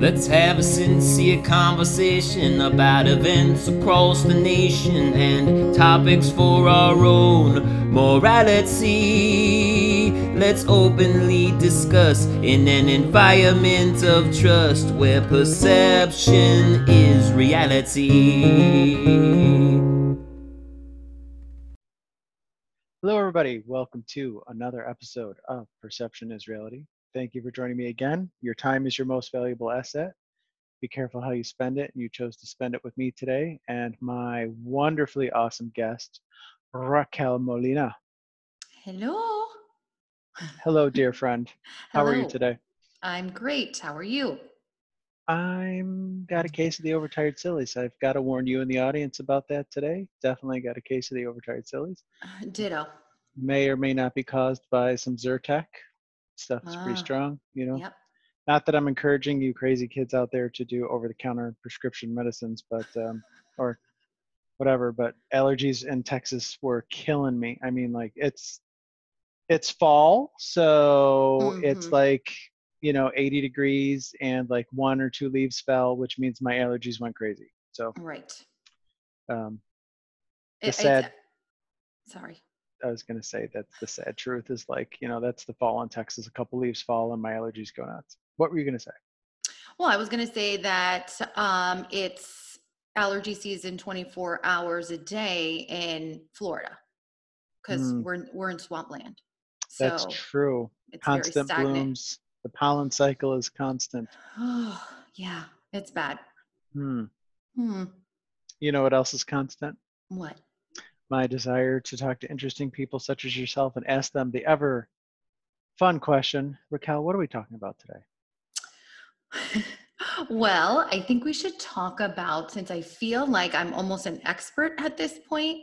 Let's have a sincere conversation about events across the nation and topics for our own morality. Let's openly discuss in an environment of trust where perception is reality. Hello, everybody. Welcome to another episode of Perception is Reality. Thank you for joining me again. Your time is your most valuable asset. Be careful how you spend it. You chose to spend it with me today and my wonderfully awesome guest, Raquel Molina. Hello. Hello, dear friend. How are you today? I'm great. How are you? I'm got a case of the overtired sillies. I've got to warn you and the audience about that today. Definitely got a case of the overtired sillies. Ditto. May or may not be caused by some Zyrtec. Stuff is pretty Ah, strong, you know. Yep. not that I'm encouraging you crazy kids out there to do over-the-counter prescription medicines, but um, or whatever. But allergies in Texas were killing me. I mean, like it's it's fall, so it's Mhm. like you know 80 degrees and like one or two leaves fell, which means my allergies went crazy. So Right. um, It- The it's- sad- Sorry. I was gonna say that the sad truth is like you know that's the fall in Texas. A couple leaves fall and my allergies go nuts. What were you gonna say? Well, I was going to say that um, it's allergy season 24 hours a day in Florida because Mm. we're we're in swampland. So That's true. it's Constant blooms. The pollen cycle is constant. Oh, yeah, it's bad. Hmm. Hmm. You know what else is constant? What? My desire to talk to interesting people such as yourself and ask them the ever fun question. Raquel, what are we talking about today? well, I think we should talk about since I feel like I'm almost an expert at this point.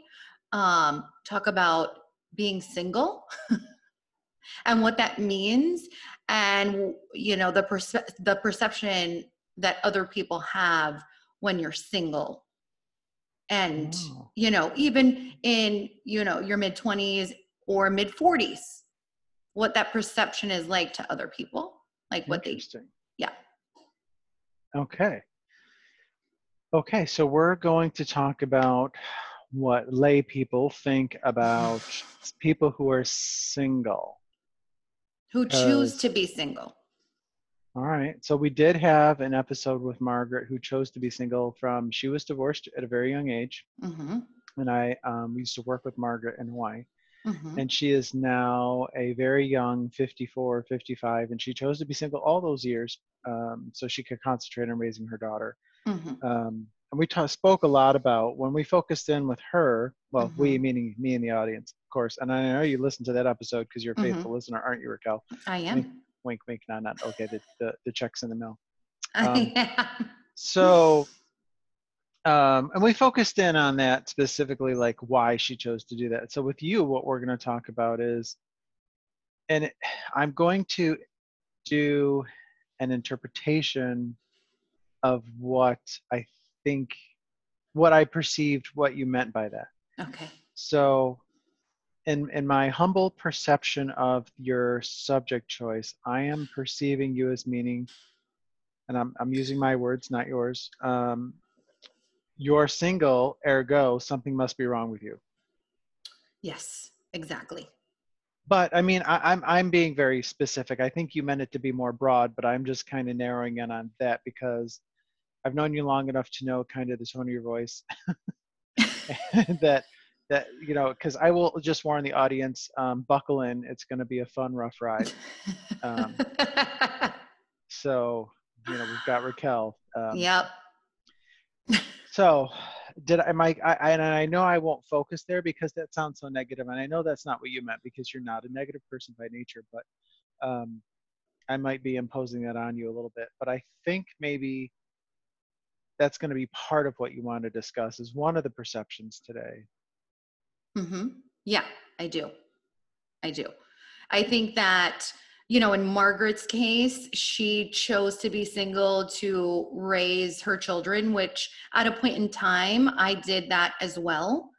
Um, talk about being single and what that means, and you know the perce- the perception that other people have when you're single, and Oh. you know even in you know your mid twenties or mid forties, what that perception is like to other people, like what they Interesting. yeah. Okay. Okay, so we're going to talk about what lay people think about people who are single. who choose to be single. All right. So we did have an episode with Margaret who chose to be single from she was divorced at a very young age. hmm And I um, we used to work with Margaret in Hawaii. hmm and she is now a very young 54 55 and she chose to be single all those years um, so she could concentrate on raising her daughter hmm um, and we ta- spoke a lot about when we focused in with her well we Mhm. meaning me and the audience of course and i know you listened to that episode because you're a Mhm. faithful listener aren't you raquel I am. Wink wink not not okay the, the, the check's in the mail Um, am. so um, and we focused in on that specifically like why she chose to do that so with you what we're going to talk about is and it, i'm going to do an interpretation of what i think what i perceived what you meant by that Okay. so in in my humble perception of your subject choice i am perceiving you as meaning and i'm, I'm using my words not yours um, you're single ergo something must be wrong with you Yes. Exactly. but i mean I, i'm i'm being very specific i think you meant it to be more broad but i'm just kind of narrowing in on that because i've known you long enough to know kind of the tone of your voice that that you know because i will just warn the audience um, buckle in it's going to be a fun rough ride Um, so you know we've got raquel um, yep. so did i mike I, I and i know i won't focus there because that sounds so negative and i know that's not what you meant because you're not a negative person by nature but um, i might be imposing that on you a little bit but i think maybe that's going to be part of what you want to discuss is one of the perceptions today hmm Yeah, I do. I do. I think that, you know, in Margaret's case, she chose to be single to raise her children, which at a point in time, I did that as well.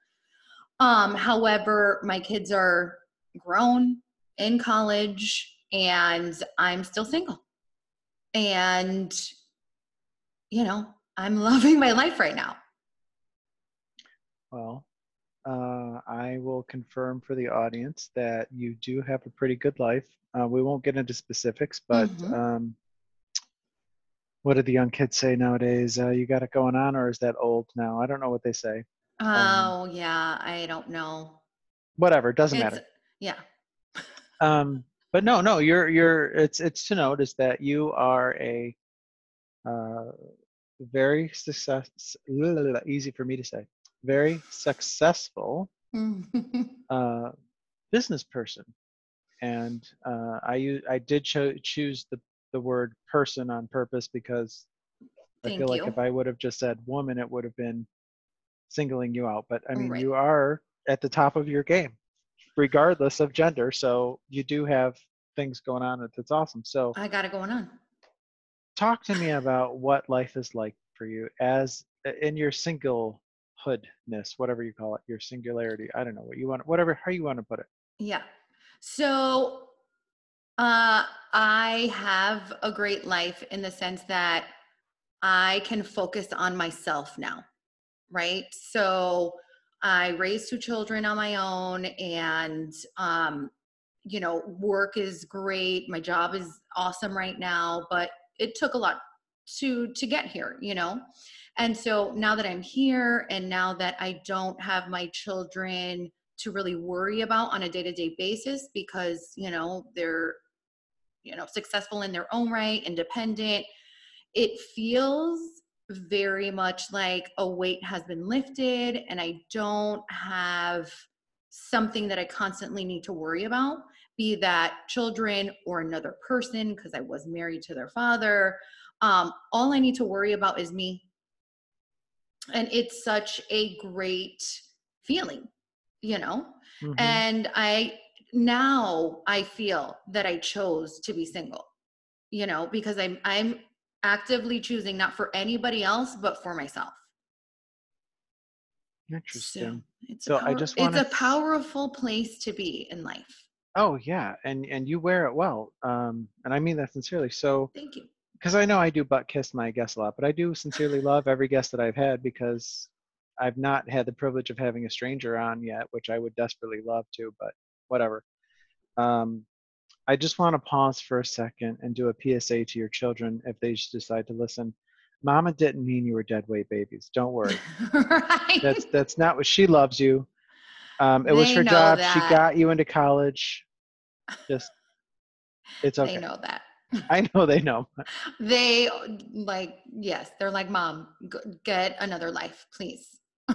Um, however, my kids are grown in college and I'm still single. And you know, I'm loving my life right now. Well, uh, I will confirm for the audience that you do have a pretty good life. Uh, we won't get into specifics, but Mhm. um, what do the young kids say nowadays? Uh, you got it going on, or is that old now? I don't know what they say. Oh, yeah, I don't know. Whatever, doesn't It's, matter. yeah. Um, but no, no, you're you're. It's it's to note is that you are a uh, very success. Easy for me to say. Very successful uh, business person, and uh, I I did cho- choose the the word person on purpose because I Thank feel like if I would have just said woman, it would have been singling you out. But I mean, Right. you are at the top of your game, regardless of gender. So you do have things going on. that- That's awesome. So I got it going on. talk to me about what life is like for you as in your singlehoodness, whatever you call it, your singularity. I don't know what you want, whatever how you want to put it. Yeah. So uh I have a great life in the sense that I can focus on myself now. Right? So I raised two children on my own and um you know, work is great. My job is awesome right now, but it took a lot to to get here, you know. And so now that I'm here and now that I don't have my children to really worry about on a day-to-day basis because you know they're you know successful in their own right independent it feels very much like a weight has been lifted and i don't have something that i constantly need to worry about be that children or another person because i was married to their father. Um, all i need to worry about is me and it's such a great feeling you know Mhm. and i now i feel that i chose to be single you know because i'm i'm actively choosing not for anybody else but for myself Interesting. it's So a I power- just wanna a s- powerful place to be in life Oh yeah, and and you wear it well, um, and I mean that sincerely. So, thank you because I know I do butt kiss my guests a lot, but I do sincerely love every guest that I've had because I've not had the privilege of having a stranger on yet, which I would desperately love to, but whatever. Um, I just want to pause for a second and do a PSA to your children if they just decide to listen. Mama didn't mean you were dead weight babies. Don't worry. right That's that's not what she loves you. Um, it was her job. that. She got you into college. Just it's okay. they know that I know they know. they like yes they're like mom get another life please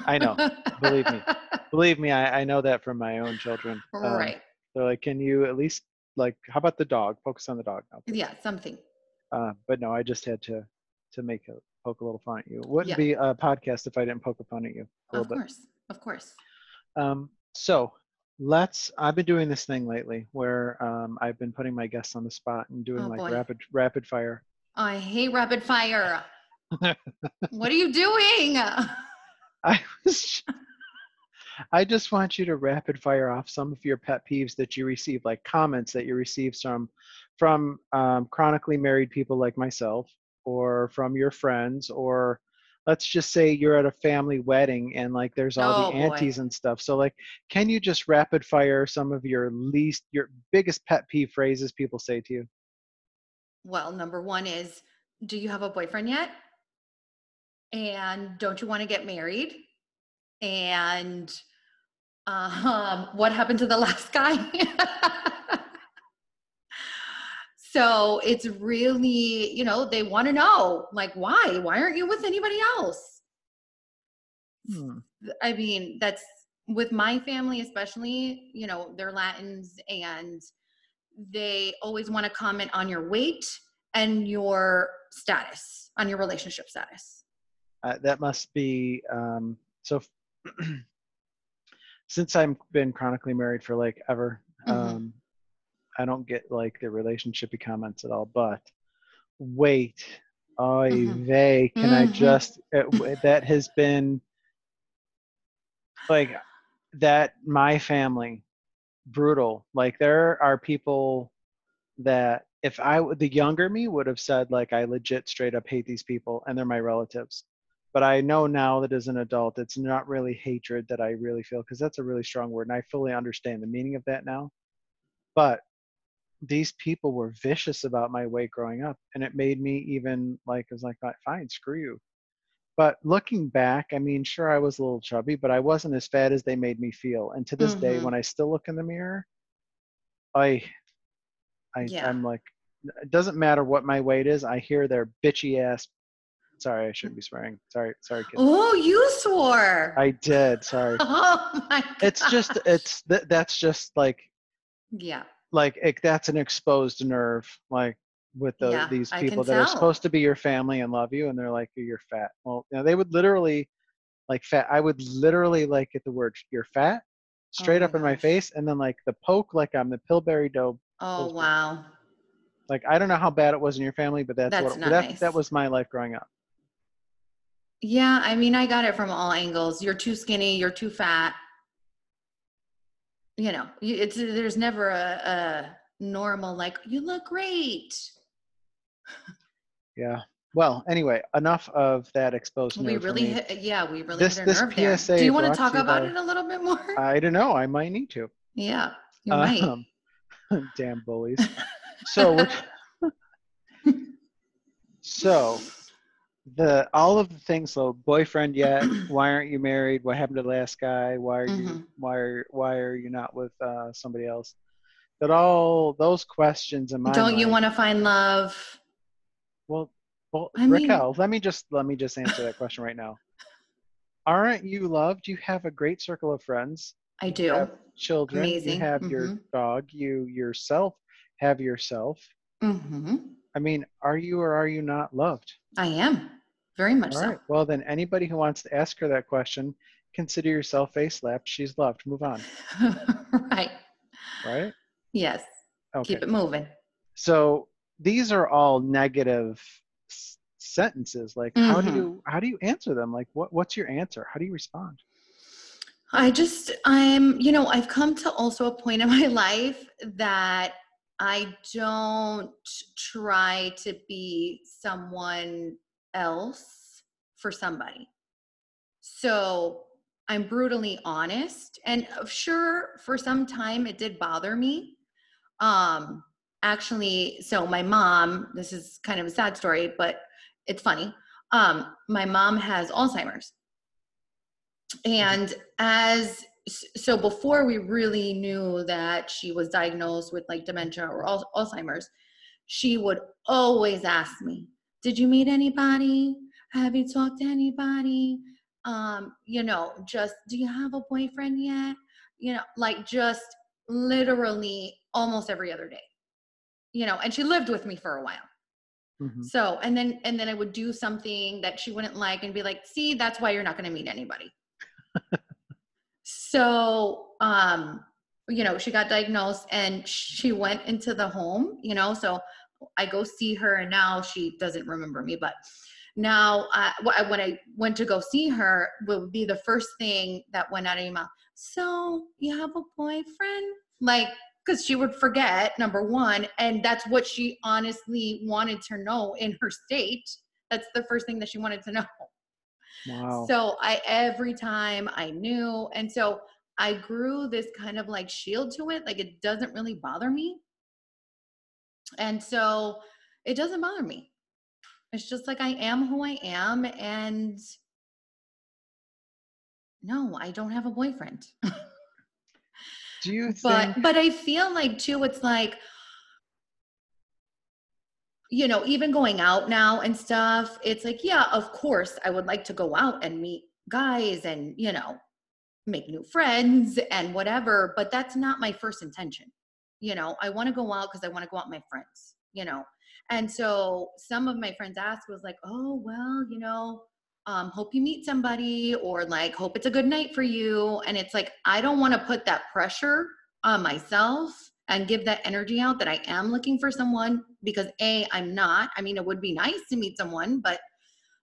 I know. Believe me. Believe me, I, I know that from my own children. Um, right They're like, can you at least like, how about the dog? Focus on the dog now. please." yeah something Uh, but no, I just had to to make a poke a little fun at you. Wouldn't Yeah. be a podcast if I didn't poke a fun at you of little bit. course of course Um, so let's. I've been doing this thing lately where um, I've been putting my guests on the spot and doing Oh, like boy. rapid rapid fire. I hate rapid fire. what are you doing? I was. I just want you to rapid fire off some of your pet peeves that you receive, like comments that you receive from from um, chronically married people like myself, or from your friends, or let's just say you're at a family wedding and like there's all Oh, the boy. aunties and stuff. So like, can you just rapid fire some of your least, your biggest pet peeve phrases people say to you? Well, number one is Do you have a boyfriend yet? And don't you want to get married? And um, what happened to the last guy? so it's really, you know, they want to know, like, why? Why aren't you with anybody else? Hmm. I mean, that's with my family, especially, you know, they're Latins and they always want to comment on your weight and your status, on your relationship status. Uh, that must be um, so. since I've been chronically married for like ever, Mhm. um, I don't get like the relationshipy comments at all. But wait, oy Mhm. vey, can I Mhm. just? It, that has been like that. My family brutal. Like there are people that if I the younger me would have said like I legit straight up hate these people and they're my relatives. But I know now that as an adult, it's not really hatred that I really feel because that's a really strong word, and I fully understand the meaning of that now. But these people were vicious about my weight growing up, and it made me even like I was like, fine, screw you. But looking back, I mean, sure, I was a little chubby, but I wasn't as fat as they made me feel. And to this day, Mhm. when I still look in the mirror, I, I, Yeah. I'm like, it doesn't matter what my weight is. I hear their bitchy ass. Sorry, I shouldn't be swearing. Sorry, sorry, kids. Oh, you swore. I did. Sorry. oh my god. It's just, it's th- that's just like, yeah. Like it, that's an exposed nerve. Like with the, Yeah, these people that are supposed to be your family and love you, and they're like, you're fat. Well, you know, they would literally, like fat. I would literally like get the word "you're fat" oh straight my up in my face, and then like the poke, like I'm the Pillsbury dough Oh wow. Like I don't know how bad it was in your family, but that's, That's what that nice. that was my life growing up. Yeah, I mean, I got it from all angles. You're too skinny. You're too fat. You know, it's there's never a, a normal like you look great. Yeah. Well, anyway, enough of that exposed. We really, me. hit, yeah, we really This- hit a this nerve there. PSA Do you want to talk about by- it a little bit more? I don't know. I might need to. yeah, you might. Um, damn bullies. So, so the all of the things. So, boyfriend yet? Why aren't you married? What happened to the last guy? Why are you? Mhm. Why are Why are you not with uh, somebody else? That all those questions in my Don't you want to find love? Well, well, I mean- Raquel, let me just let me just answer that question right now. Aren't you loved? You have a great circle of friends. I You do. have children. Amazing. You have your Mhm. dog. You yourself have yourself. hmm I mean, are you or are you not loved? I am very much All so. right. Well, then anybody who wants to ask her that question, consider yourself face slapped. She's loved. Move on. right. Right? Yes. Okay. Keep it moving. So these are all negative s- sentences. Like, how do Mhm. you how do you answer them? Like, what what's your answer? How do you respond? I just, I'm, you know, I've come to also a point in my life that I don't try to be someone else for somebody. So I'm brutally honest. And uh, sure, for some time it did bother me. Um, actually, so my mom, this is kind of a sad story, but it's funny. Um, my mom has Alzheimer's. And as so before we really knew that she was diagnosed with like dementia or al- Alzheimer's, she would always ask me, "Did you meet anybody? Have you talked to anybody? Um, you know, just do you have a boyfriend yet? You know, like just literally almost every other day. You know, and she lived with me for a while. Mhm. So, and then and then I would do something that she wouldn't like and be like, "See, that's why you're not going to meet anybody." so, um, you know, she got diagnosed and she went into the home, you know, so I go see her and now she doesn't remember me, but now uh, when I went to go see her would be the first thing that went out of your mouth. So, you have a boyfriend? Like because she would forget number one and that's what she honestly wanted to know in her state that's the first thing that she wanted to know Wow. so i every time i knew and so i grew this kind of like shield to it like it doesn't really bother me. And so it doesn't bother me. It's just like i am who i am and no i don't have a boyfriend. Do you but but i feel like too it's like you know even going out now and stuff it's like yeah of course i would like to go out and meet guys and you know make new friends and whatever but that's not my first intention. You know i want to go out because i want to go out with my friends you know? And so some of my friends asked was like oh well you know um, hope you meet somebody or like hope it's a good night for you. And it's like i don't want to put that pressure on myself and give that energy out that i am looking for someone because a i'm not. I mean it would be nice to meet someone but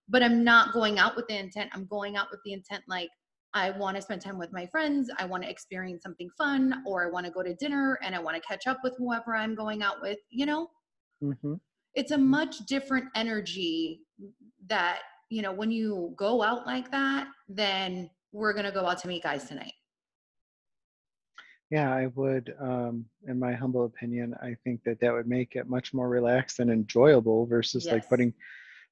but i'm not going out with the intent. I'm going out with the intent like i want to spend time with my friends. I want to experience something fun or i want to go to dinner and i want to catch up with whoever i'm going out with you know? Hmm it's a much different energy that you know when you go out like that then we're going to go out to meet guys tonight Yeah, I would, um, in my humble opinion, I think that that would make it much more relaxed and enjoyable versus like putting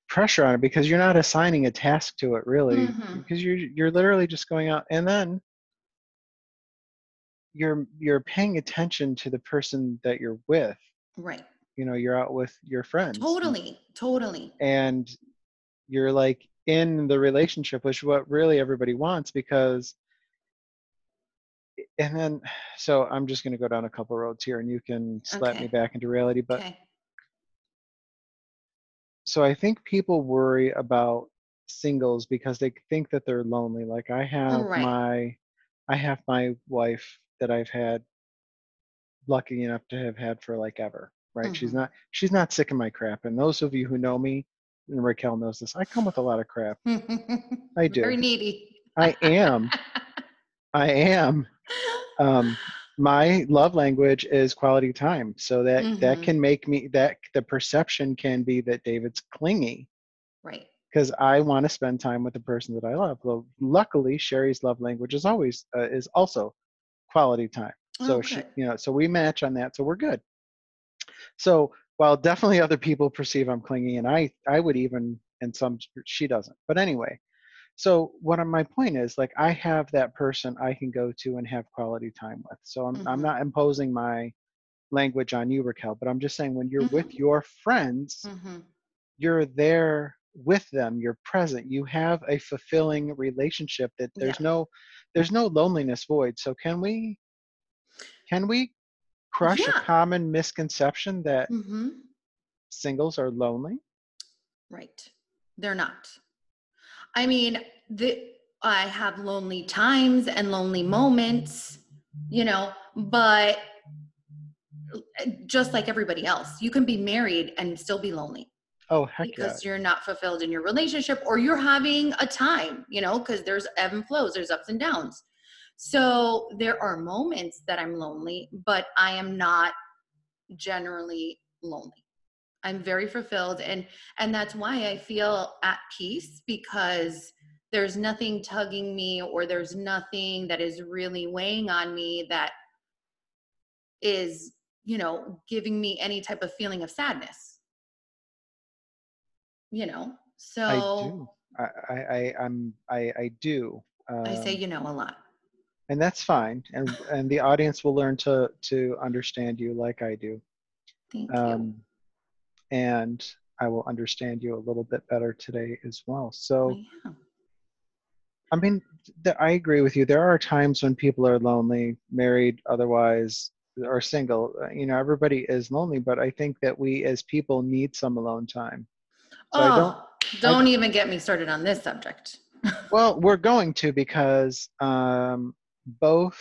pressure on it because you're not assigning a task to it really Mhm. because you're you're literally just going out and then you're you're paying attention to the person that you're with. right You know, you're out with your friends. totally totally and you're like in the relationship which is what really everybody wants because and then so i'm just going to go down a couple roads here and you can slap me back into reality but okay so i think people worry about singles because they think that they're lonely like i have Right. my i have my wife that i've had lucky enough to have had for like ever right she's Mhm. not she's not sick of my crap and those of you who know me and raquel knows this i come with a lot of crap I do. very needy i am i am. Um my love language is quality time so that that Mhm. can make me that the perception can be that david's clingy. Right. Because i want to spend time with the person that i love. Well luckily sherry's love language is always uh, is also quality time. So Oh, she you know so we match on that so we're good. So while definitely other people perceive i'm clingy and i i would even and some she doesn't. But anyway so what my point is like i have that person i can go to and have quality time with so i'm, I'm Mhm. not imposing my language on you raquel but i'm just saying when you're with Mhm. your friends Mhm. you're there with them you're present you have a fulfilling relationship that there's Yeah. no there's no loneliness void so can we can we crush Yeah. a common misconception that Mhm. singles are lonely Right. They're not. I mean, the I have lonely times and lonely moments, you know, but just like everybody else, you can be married and still be lonely oh heck yeah because you're not fulfilled in your relationship or you're having a time, you know, because there's ebb and flows, there's ups and downs. So there are moments that I'm lonely, but I am not generally lonely. I'm very fulfilled and and that's why I feel at peace because there's nothing tugging me or there's nothing that is really weighing on me that is, you know, giving me any type of feeling of sadness. You know. So i do i i, i'm i i do I say Um, you know a lot. and that's fine and and the audience will learn to to understand you like i do Thank you. And i will understand you a little bit better today as well so Yeah. I mean, th- I agree with you. There are times when people are lonely, married, otherwise, or single. Uh, You know, everybody is lonely, but I think that we as people need some alone time. So oh, I don't. don't even get me started on this subject. Well, we're going to because um, both.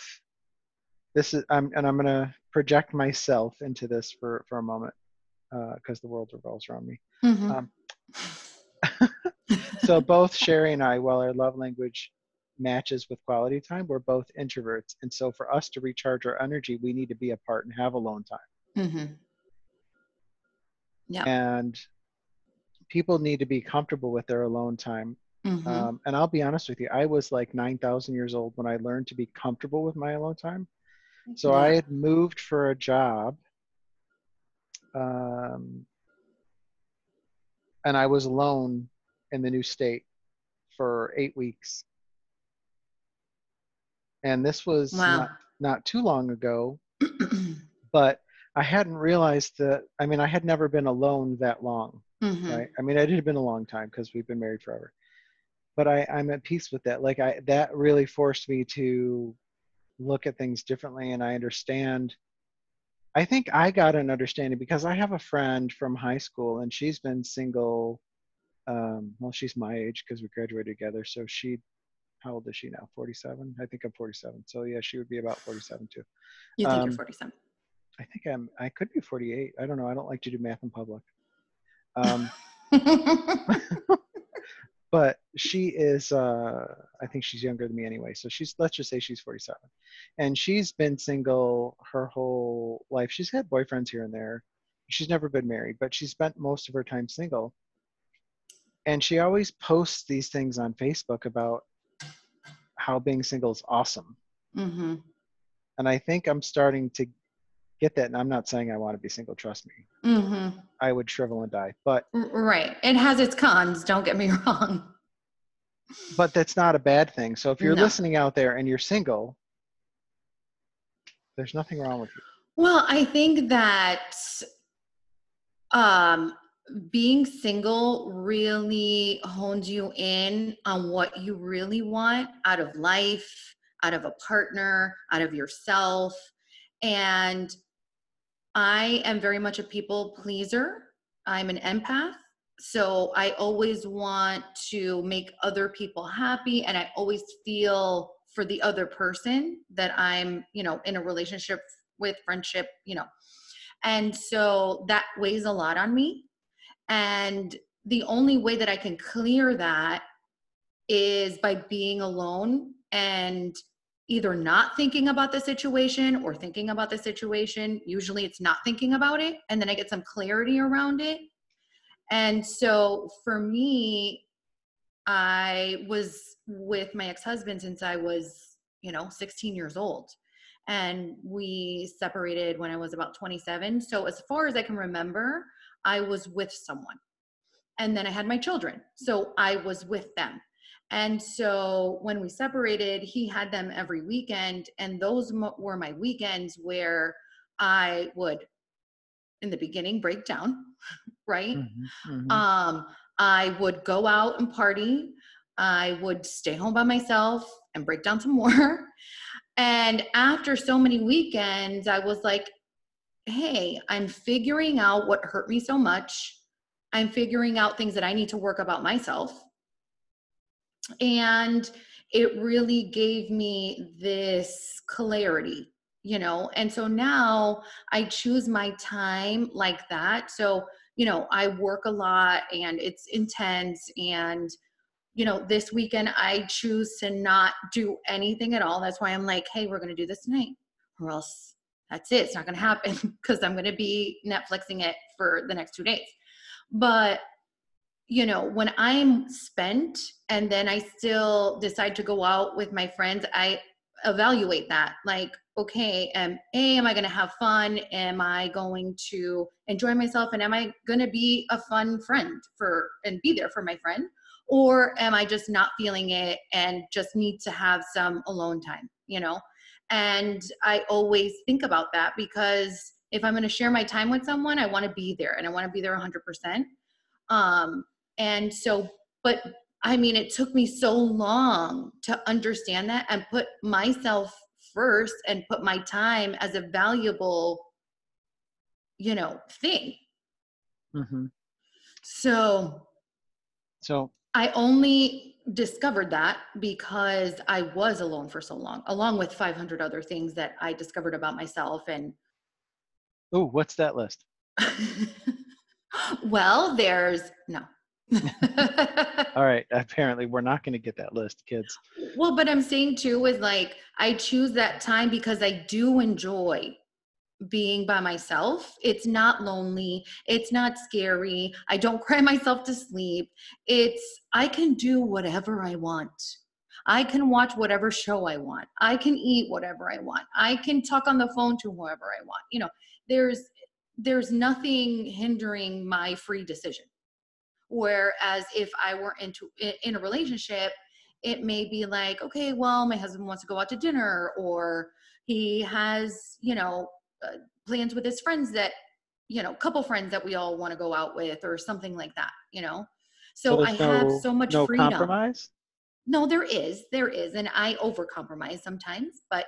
This is, I'm, and I'm going to project myself into this for for a moment because the world revolves around me. Mhm. Um, so both Sherry and I, while our love language matches with quality time, we're both introverts. And so for us to recharge our energy, we need to be apart and have alone time. Mhm. Yeah. And people need to be comfortable with their alone time. Mhm. Um, and I'll be honest with you, I was like 9,000 years old when I learned to be comfortable with my alone time. So I had moved for a job. Um, and I was alone in the new state for eight weeks. And this was Wow. not, not too long ago, but I hadn't realized that. I mean, I had never been alone that long, Mhm. right? I mean, it had been a long time because we've been married forever. But I, I'm at peace with that. Like I, that really forced me to look at things differently, and I understand. I think I got an understanding because I have a friend from high school, and she's been single. Um, well, she's my age because we graduated together. So she, how old is she now? 47. I think I'm 47. So yeah, she would be about 47 too. You think Um, you're 47. I think I'm. I could be 48. I don't know. I don't like to do math in public. Um, but she is. Uh, I think she's younger than me anyway. So she's. Let's just say she's 47, and she's been single her whole life. She's had boyfriends here and there, she's never been married, but she spent most of her time single. And she always posts these things on Facebook about how being single is awesome. Mm-hmm. And I think I'm starting to get that. And I'm not saying I want to be single, trust me. Mm-hmm. I would shrivel and die. But Right. It has its cons, don't get me wrong. but that's not a bad thing. So if you're No. listening out there and you're single, there's nothing wrong with you. Well, I think that um, being single really hones you in on what you really want out of life, out of a partner, out of yourself. And I am very much a people pleaser. I'm an empath. So I always want to make other people happy and I always feel for the other person that I'm, you know, in a relationship with friendship, you know. And so that weighs a lot on me. And the only way that I can clear that is by being alone and either not thinking about the situation or thinking about the situation. Usually it's not thinking about it. And then I get some clarity around it. And so for me, I was with my ex husband since I was, you know, 16 years old. And we separated when I was about 27. So, as far as I can remember, I was with someone. And then I had my children. So, I was with them. And so, when we separated, he had them every weekend. And those were my weekends where I would, in the beginning, break down, right? Mhm, mhm. Um, I would go out and party. I would stay home by myself and break down some more. And after so many weekends, I was like, hey, I'm figuring out what hurt me so much. I'm figuring out things that I need to work about myself. And it really gave me this clarity, you know. And so now I choose my time like that. So, you know, I work a lot and it's intense. And, you know, this weekend I choose to not do anything at all. That's why I'm like, hey, we're going to do this tonight, or else that's it. It's not going to happen because I'm going to be Netflixing it for the next two days. But, you know, when I'm spent and then I still decide to go out with my friends, I evaluate that. Like, okay, um, A, am I going to have fun? Am I going to enjoy myself? And am I going to be a fun friend for and be there for my friend? Or am I just not feeling it and just need to have some alone time, you know? And I always think about that because if I'm going to share my time with someone, I want to be there and I want to be there 100%. Um, and so, but I mean, it took me so long to understand that and put myself first and put my time as a valuable, you know, thing. Mhm. So So I only discovered that because I was alone for so long, along with 500 other things that I discovered about myself. And Ooh, what's that list? well, there's no. All right. Apparently, we're not going to get that list, kids. well, but I'm saying too is like I choose that time because I do enjoy being by myself. It's not lonely. It's not scary. I don't cry myself to sleep. It's I can do whatever I want. I can watch whatever show I want. I can eat whatever I want. I can talk on the phone to whoever I want. You know, there's there's nothing hindering my free decision. Whereas if I were into in a relationship, it may be like, okay, well, my husband wants to go out to dinner, or he has, you know, uh, plans with his friends that, you know, couple friends that we all want to go out with, or something like that, you know. So, I there's have so much no freedom. compromise. No, there is, there is, and I over compromise sometimes, but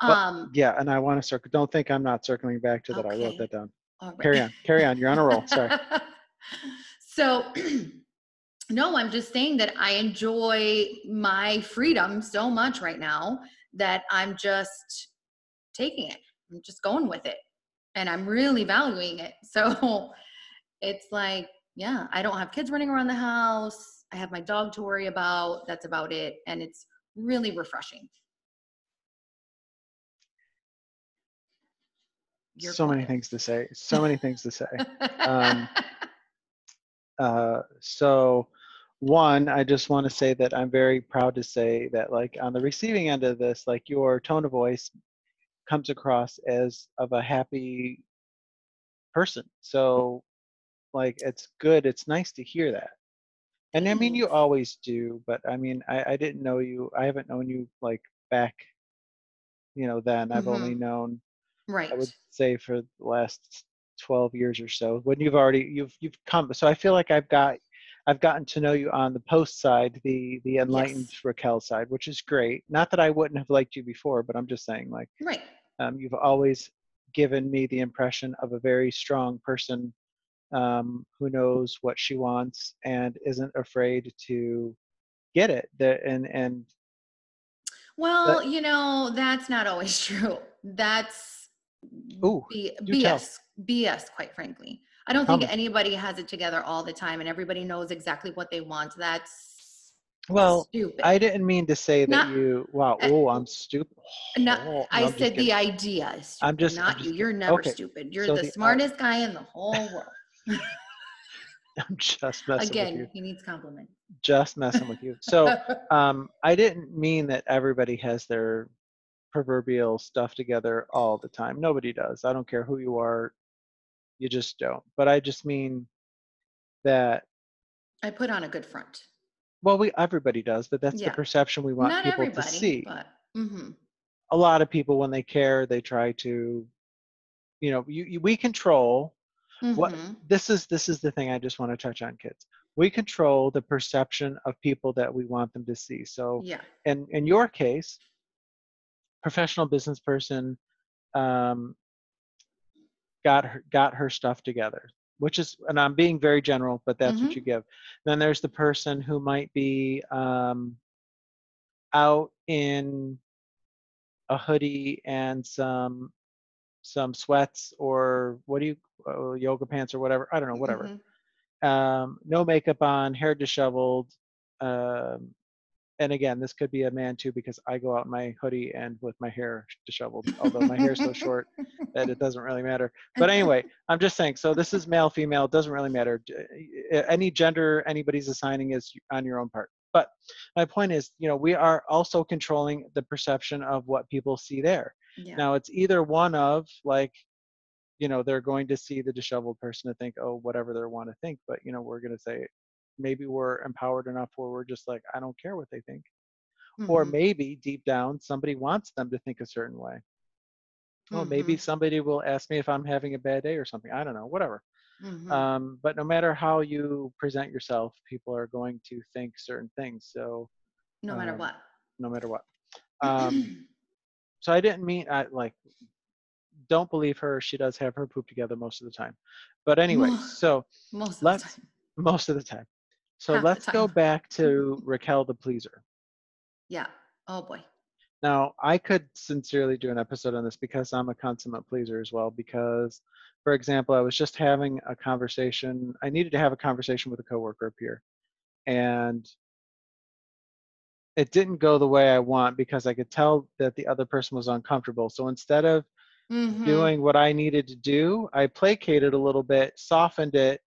But- um, Yeah, and I want to circle. Don't think I'm not circling back to that. I wrote that down. right. Carry on. Carry on. You're on a roll. Sorry. so no i'm just saying that i enjoy my freedom so much right now that i'm just taking it. I'm just going with it. And i'm really valuing it. So it's like yeah i don't have kids running around the house. I have my dog to worry about. That's about it. And it's really refreshing. So many things to say. So many things to say. Um, uh, so one, I just want to say that I'm very proud to say that like on the receiving end of this, like your tone of voice comes across as of a happy person. So like it's good. It's nice to hear that. And I mean, you always do, but I mean, I, I didn't know you. I haven't known you like back, you know, then. I've only known right. I would say for the last 12 years or so when you've already you've you've come so I feel like I've got I've gotten to know you on the post side the the enlightened Yes. Raquel side which is great not that I wouldn't have liked you before but I'm just saying like Right. um, you've always given me the impression of a very strong person um, who knows what she wants and isn't afraid to get it that and and Well, you know, that's not always true. That's Ooh, B- do tell. BS. Quite frankly. I don't think me. anybody has it together all the time and everybody knows exactly what they want. That's well stupid. I didn't mean to say that Not- you wow uh, oh I'm stupid No, Oh, no, I said the idea is stupid, I'm just- I'm not just you. You're never Okay, stupid. You're so the the i- smartest guy in the whole world. I'm just messing with Again, he needs compliment. Just messing with you. So, um, I didn't mean that everybody has their proverbial stuff together all the time. Nobody does. I don't care who you are. You just don't. But I just mean that. I put on a good front. Well, we everybody does, but that's Yeah. the perception we want Not people to see. but hmm A lot of people, when they care, they try to, you know, you, you we control what mhm. this is this is the thing i just want to touch on kids we control the perception of people that we want them to see so yeah. in in your case professional business person um, got her got her stuff together which is and i'm being very general but that's Mhm. what you give then there's the person who might be um, out in a hoodie and some some sweats or what do you uh, yoga pants or whatever i don't know whatever Mhm. um, no makeup on, hair disheveled. Um, and again, this could be a man too because I go out in my hoodie and with my hair disheveled, although my hair's so short that it doesn't really matter. But anyway, I'm just saying. So this is male, female. It doesn't really matter. Any gender anybody's assigning is on your own part. But my point is, you know, we are also controlling the perception of what people see there. yeah. Now it's either one of like, you know, they're going to see the disheveled person and think, oh, whatever they want to think. But you know, we're going to say maybe we're empowered enough where we're just like, I don't care what they think. Or Mhm. maybe deep down somebody wants them to think a certain way. Well, maybe Mhm. somebody will ask me if I'm having a bad day or something. I don't know, whatever. Mhm. Um, but no matter how you present yourself, people are going to think certain things. So no matter um, what. no matter what. Um, so I didn't mean I like don't believe her. She does have her poop together most of the time. But anyway, so Most of the let's time. most of the time. So Half let's go back to Raquel the pleaser. Yeah. Oh boy. Now, I could sincerely do an episode on this because I'm a consummate pleaser as well. Because, for example, I was just having a conversation. I needed to have a conversation with a coworker up here, and it didn't go the way I want because I could tell that the other person was uncomfortable. So instead of Mhm. doing what I needed to do, I placated a little bit, softened it,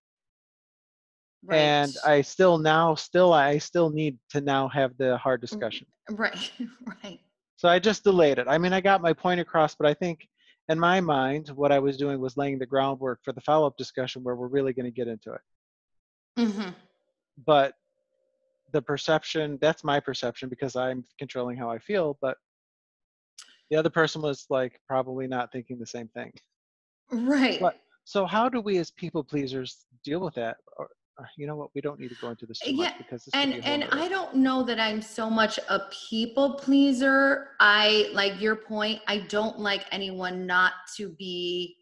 and I still now still I still need to now have the hard discussion. Right. right. So I just delayed it. I mean, I got my point across, but I think in my mind, what I was doing was laying the groundwork for the follow up discussion where we're really going to get into it. hmm But the perception, that's my perception because I'm controlling how I feel, but the other person was like probably not thinking the same thing. Right. What? So how do we as people pleasers deal with that? Or you know what, we don't need to go into this too Yeah, much because this and and i don't know that i'm so much a people pleaser. I like your point. I don't like anyone not to be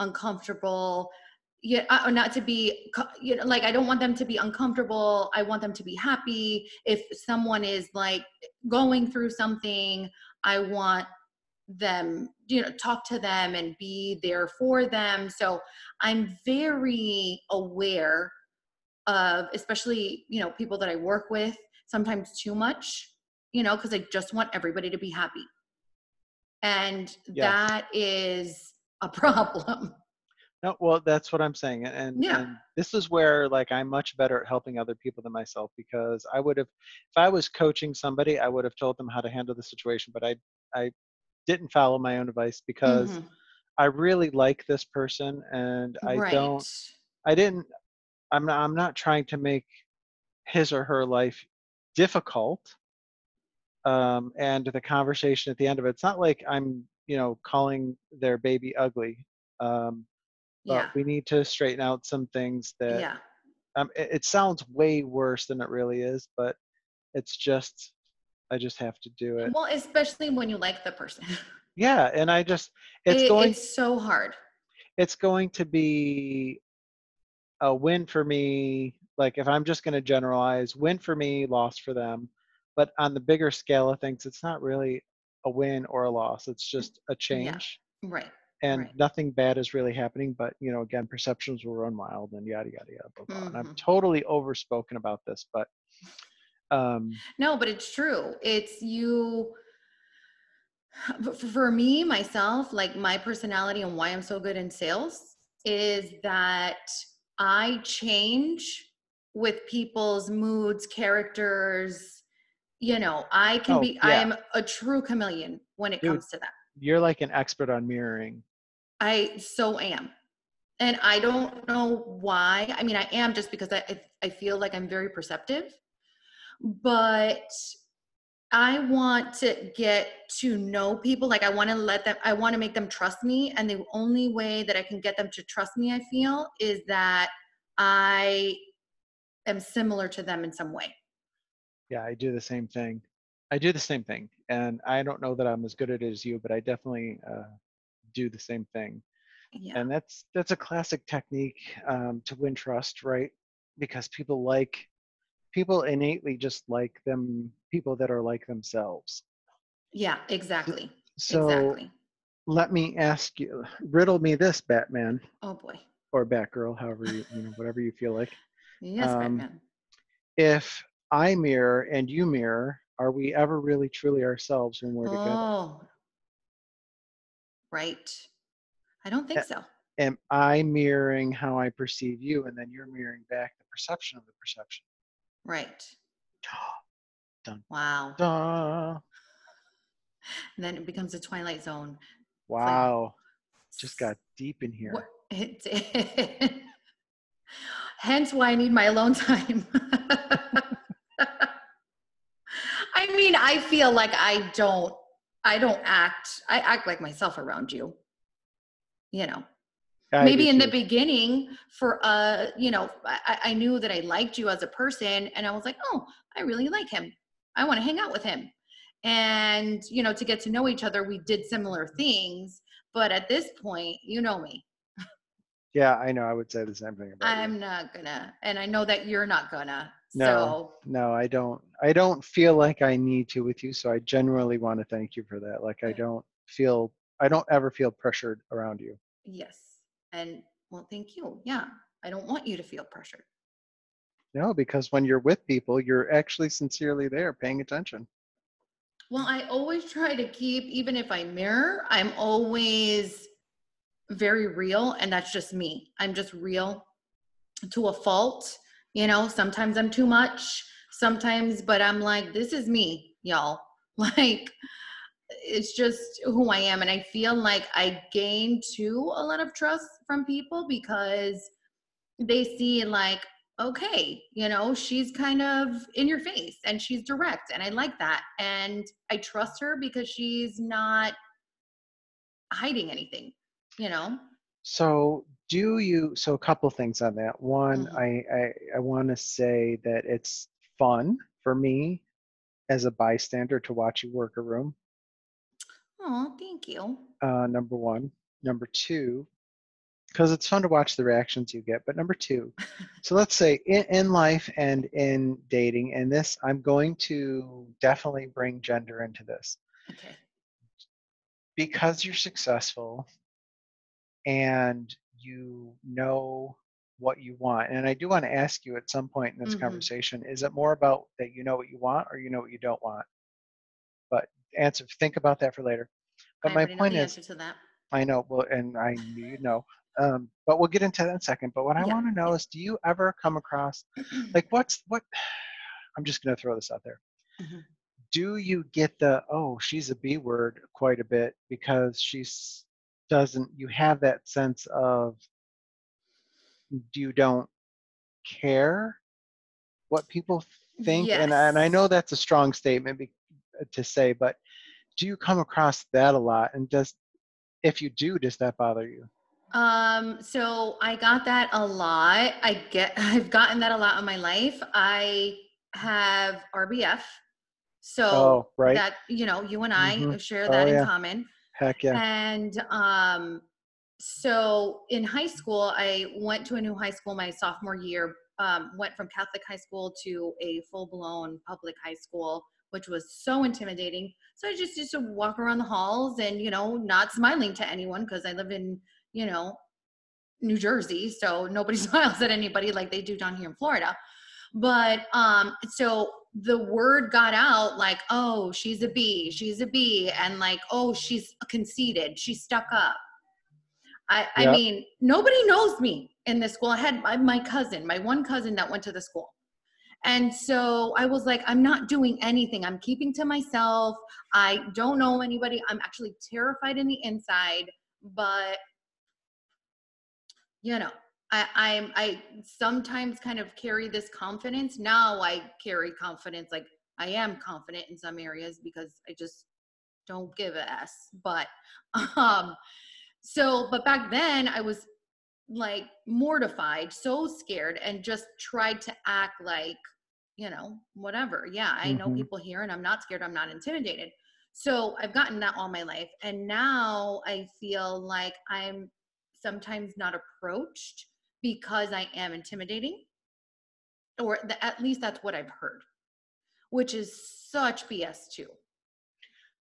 uncomfortable yeah uh, not to be you know like i don't want them to be uncomfortable. I want them to be happy. If someone is like going through something i want them you know talk to them and be there for them so i'm very aware of especially you know people that i work with sometimes too much you know because i just want everybody to be happy and Yes. that is a problem. No, well, that's what I'm saying, and, Yeah. and this is where like I'm much better at helping other people than myself because I would have, if I was coaching somebody, I would have told them how to handle the situation, but I I didn't follow my own advice because Mhm. I really like this person and I right. don't, I didn't, I'm not, I'm not trying to make his or her life difficult. Um, and the conversation at the end of it, it's not like I'm, you know, calling their baby ugly. Um, but Yeah. we need to straighten out some things that Yeah. um, it, it sounds way worse than it really is, but it's just I just have to do it. Well, especially when you like the person. Yeah, and I just it's It- going it's so hard. it's going to be a win for me. Like if I'm just going to generalize, win for me, loss for them. But on the bigger scale of things, it's not really a win or a loss. It's just a change. Right. and Right. nothing bad is really happening but you know again perceptions will run wild and yada yada yada blah, blah. and i'm Mhm. totally overspoken about this but um No, but it's true. It's you. For me, myself, like my personality and why I'm so good in sales is that I change with people's moods, characters. You know, I can Oh, be, I am a true chameleon when it Dude. comes to that. you're like an expert on mirroring I so am. And I don't know why. I mean, I am just because I, I feel like I'm very perceptive. But I want to get to know people. Like, I want to let them, I want to make them trust me. And the only way that I can get them to trust me, I feel, is that I am similar to them in some way. yeah i do the same thing i do the same thing and i don't know that i'm as good at it as you but i definitely uh, do the same thing Yeah. and that's that's a classic technique um, to win trust right because people like people innately just like them people that are like themselves yeah, exactly. so exactly. let me ask you riddle me this batman Oh boy. or batgirl however you, you know whatever you feel like Yes, Um, Batman. if i mirror and you mirror are we ever really truly ourselves when we're together Oh, right. I don't think so. am i mirroring how i perceive you and then you're mirroring back the perception of the perception Right. Dun. Wow. Duh. And then it becomes a twilight zone. wow just got deep in here What- It did. Hence why I need my alone time. I mean, I feel like I don't I don't act I act like myself around you. You know. I maybe in the beginning for uh you know I, I knew that i liked you as a person and i was like oh i really like him. I want to hang out with him. And you know to get to know each other we did similar things but at this point you know me. Yeah i know i would say the same thing about i'm not gonna and i know that you're not gonna No. no i don't i don't feel like i need to with you so i genuinely want to thank you for that like i don't feel i don't ever feel pressured around you. Yes and well thank you yeah i don't want you to feel pressured no because when you're with people you're actually sincerely there paying attention Well, I always try to keep, even if I mirror, I'm always very real, and that's just me. I'm just real to a fault. You know, sometimes I'm too much, sometimes, but I'm like, this is me, y'all. Like, it's just who I am. And I feel like I gain too a lot of trust from people because they see, like, okay, you know, she's kind of in your face and she's direct and I like that. And I trust her because she's not hiding anything, you know? so do you so a couple things on that one Mhm. i i, I want to say that it's fun for me as a bystander to watch you work a room Oh, thank you. uh, number one. Number two, because it's fun to watch the reactions you get. But number two, so let's say in, in life and in dating, and this, I'm going to definitely bring gender into this Okay. because you're successful and you know what you want. And I do want to ask you at some point in this Mhm. conversation is it more about that you know what you want or you know what you don't want? Answer, think about that for later. But I my point is, to. I know. Well, and I knew you know. Um, but we'll get into that in a second. But what I Yeah. want to know is, do you ever come across like what's what? I'm just gonna throw this out there. Mhm. Do you get the oh she's a B word quite a bit because she's doesn't you have that sense of do you don't care what people think and and I know that's a strong statement to say but do you come across that a lot and does if you do does that bother you Um, so I got that a lot. I get I've gotten that a lot in my life. I have RBF. So Oh, right. that you know, you and I Mhm. share Oh, that in common. heck yeah And um so in high school, I went to a new high school my sophomore year. Um, went from Catholic high school to a full blown public high school, which was so intimidating. So I just used to walk around the halls and, you know, not smiling to anyone because I live in, you know, New Jersey. So nobody smiles at anybody like they do down here in Florida. But um, so the word got out like, oh, she's a B, she's a B, and like, oh, she's conceited, she's stuck up. I, I mean, nobody knows me in this school. I had my, my cousin, my one cousin that went to the school. And so I was like, I'm not doing anything. I'm keeping to myself. I don't know anybody. I'm actually terrified in the inside, but you know, I, I'm I sometimes kind of carry this confidence. Now I carry confidence, like I am confident in some areas because I just don't give a s. But um, so but back then I was like mortified, so scared, and just tried to act like, you know, whatever. Yeah, I know Mhm. people here and I'm not scared, I'm not intimidated. So I've gotten that all my life. And now I feel like I'm sometimes not approached because I am intimidating. Or th- at least that's what I've heard, which is such BS too.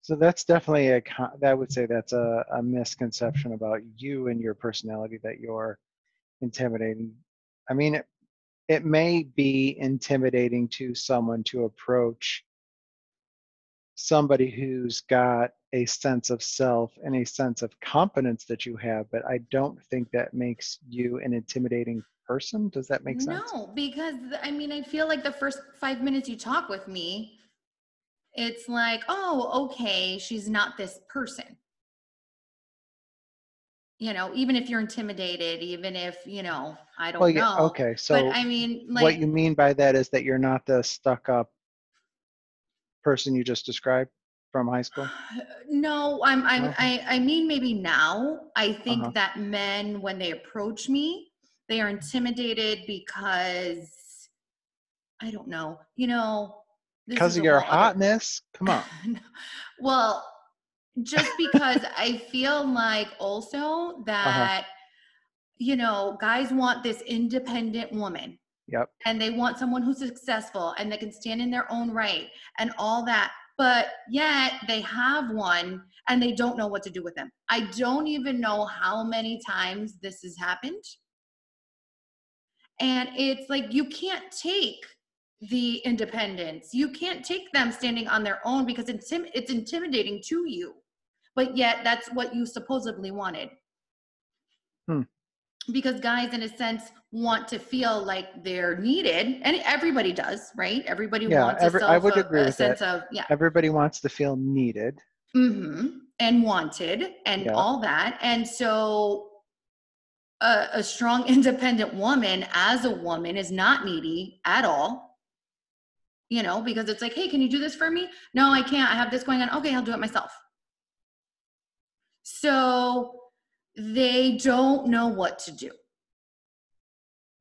So that's definitely a con- that would say that's a, a misconception about you and your personality that you're intimidating. I mean, it, may be intimidating to someone to approach somebody who's got a sense of self and a sense of confidence that you have, but I don't think that makes you an intimidating person. Does that make sense? No, because I mean, I feel like the first five minutes you talk with me, it's like, oh, okay, she's not this person. You know, even if you're intimidated, even if, you know, I don't Well, yeah, know. okay. So but I mean, like, what you mean by that is that you're not the stuck up person you just described from high school? no, I'm, I'm? I, I mean, maybe now I think Uh-huh. that men, when they approach me, they are intimidated because I don't know, you know, Because of your other- hotness? Come on. well, just because I feel like also uh-huh. that, you know, guys want this independent woman Yep. and they want someone who's successful and that can stand in their own right and all that. But yet they have one and they don't know what to do with them. I don't even know how many times this has happened. And it's like you can't take the independence. You can't take them standing on their own because it's, it's intimidating to you. But yet that's what you supposedly wanted. Hmm. Because guys, in a sense, want to feel like they're needed, and everybody does, right? Everybody Yeah, wants every- a, I would a- agree a with that. sense of yeah, Everybody wants to feel needed. hmm and wanted and Yeah. all that and so a, a strong independent woman as a woman is not needy at all you know because it's like hey can you do this for me no i can't i have this going on okay i'll do it myself so they don't know what to do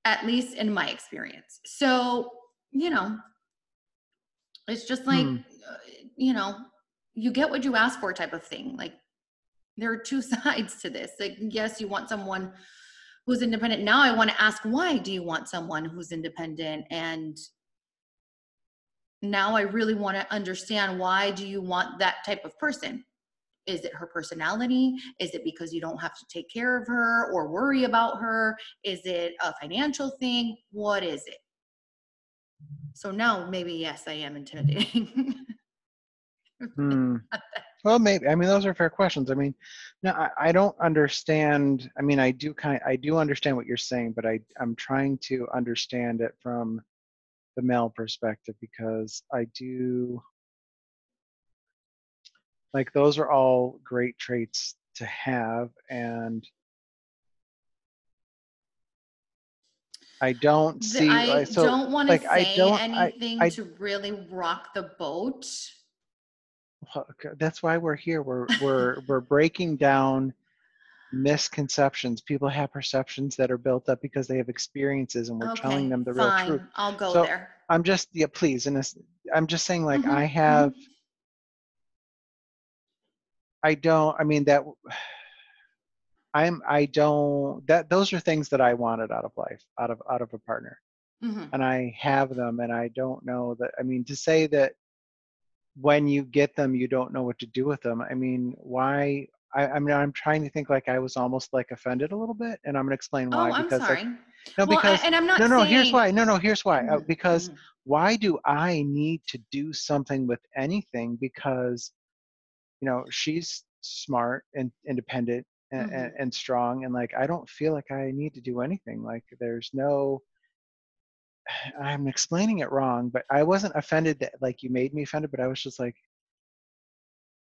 at least in my experience. So you know it's just like Hmm. uh, you know you get what you ask for type of thing. Like there are two sides to this. Like yes you want someone who's independent. Now i want to ask why do you want someone who's independent? And now i really want to understand why do you want that type of person is it her personality is it because you don't have to take care of her or worry about her is it a financial thing what is it so now maybe yes i am intimidating Hmm. Well, maybe. I mean, those are fair questions. I mean, no, I, I don't understand. I mean, I do kind. I do understand what you're saying, but I I'm trying to understand it from the male perspective because I do like those are all great traits to have, and I don't see. I like, so, don't want to like, say don't- I- anything I- to really rock the boat. Well, that's why we're here. We're we're we're breaking down misconceptions. People have perceptions that are built up because they have experiences, and we're okay, telling them the real truth. I'll go So, there. I'm just yeah, please, and I'm just saying like Mhm, I mhm. have. I don't. I mean that. I'm. I don't. That those are things that I wanted out of life, out of out of a partner. hmm and I have them, and I don't know that. I mean, to say that when you get them, you don't know what to do with them. I mean, why? I, I mean, I'm trying to think like I was almost like offended a little bit, and I'm gonna explain why. Oh, I'm because sorry. Like, no, well, I- because and I'm not no, no. Here's why. No, no. Here's why. Uh, Mhm, because mhm. why do I need to do something with anything? Because you know she's smart and independent and, and, and strong, and like I don't feel like I need to do anything. Like there's no I'm explaining it wrong, but I wasn't offended that like you made me offended, but I was just like,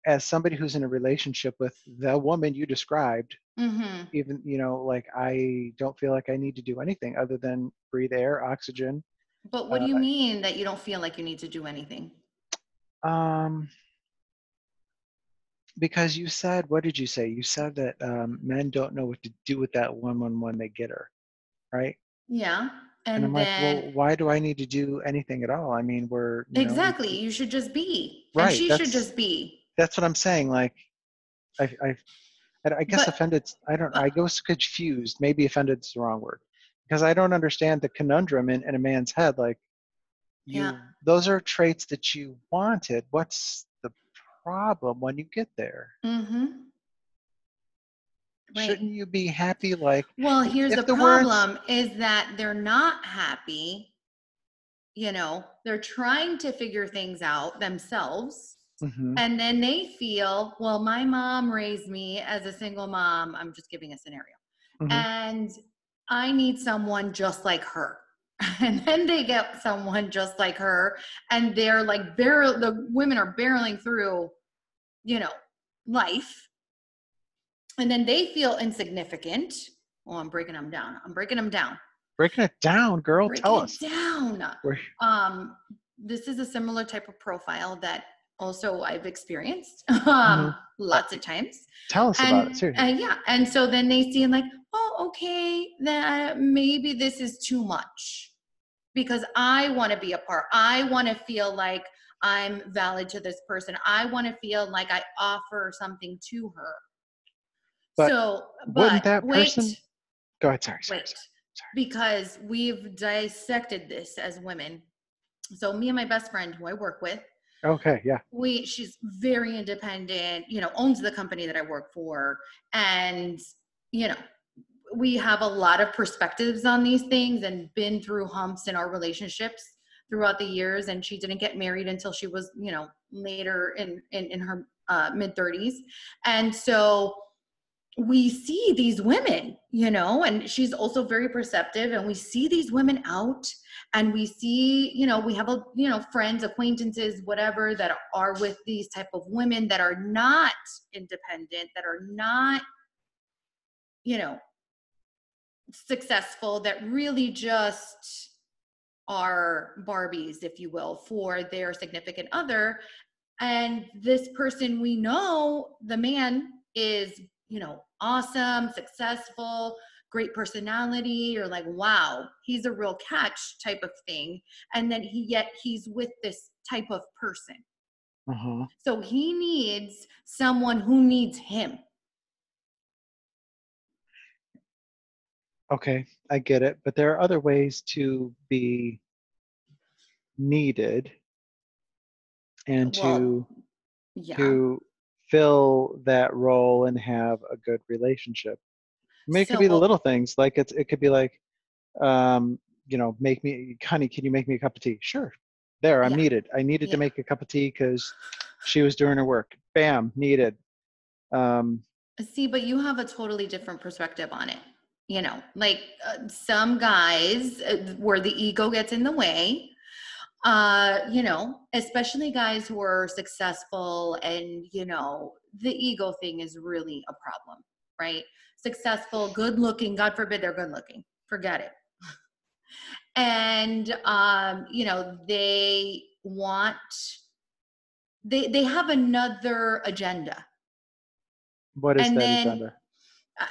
as somebody who's in a relationship with the woman you described, Mhm. even you know, like I don't feel like I need to do anything other than breathe air, oxygen. But what do you uh, mean that you don't feel like you need to do anything? Um, because you said, what did you say? You said that um, men don't know what to do with that woman when they get her, right? Yeah. And, And, I'm then like, well, why do I need to do anything at all? I mean, we're you know, exactly, you should just be. Right, And she should just be. that's what I'm saying. Like, I, I, I- guess But- offended. I don't. I go confused. Maybe offended is the wrong word, because I don't understand the conundrum in, in a man's head. Like, you, Yeah. those are traits that you wanted. What's problem when you get there? Mm-hmm. Right. Shouldn't you be happy? Like, Well, here's the, the problem is that they're not happy. You know, they're trying to figure things out themselves. mhm, And then they feel, well, my mom raised me as a single mom. I'm just giving a scenario. mhm. And I need someone just like her. And then they get someone just like her, and they're like barrel the women are barreling through, you know, life. And then they feel insignificant. Oh, I'm breaking them down. I'm breaking them down. breaking it down, girl. Break tell it us. down. Um, this is a similar type of profile that also I've experienced Mm-hmm. um, lots of times Tell us about it. Seriously. uh, yeah and so then they see and like oh okay that maybe this is too much because i want to be a part i want to feel like i'm valid to this person i want to feel like i offer something to her But so wouldn't but that wait, person- Go ahead. Sorry. sorry, wait sorry. because we've dissected this as women so me and my best friend who i work with Okay. Yeah. we she's very independent you know owns the company that i work for and you know we have a lot of perspectives on these things and been through humps in our relationships throughout the years. And she didn't get married until she was you know later in in, in her uh, mid 30s and so we see these women you know and she's also very perceptive. And we see these women out and we see you know we have a you know friends acquaintances whatever that are with these type of women that are not independent that are not you know successful that really just are barbies if you will for their significant other. And this person we know the man is you know awesome successful great personality. You're like wow he's a real catch type of thing. And then he yet he's with this type of person. Uh-huh. so he needs someone who needs him Okay, I get it, but there are other ways to be needed and Well, to yeah to fill that role and have a good relationship. I mean, it could be the little things, like it's it could be like, um, you know, make me, honey, can you make me a cup of tea? Sure. There, I'm Yeah. needed. I needed Yeah. to make a cup of tea because she was doing her work. bam, needed. Um, See, but you have a totally different perspective on it. You know, like uh, some guys uh, where the ego gets in the way, uh, you know, especially guys who are successful and, you know, the ego thing is really a problem, right? Successful, good looking, God forbid they're good looking. Forget it. and um, you know, they want they they have another agenda what is And that then- agenda?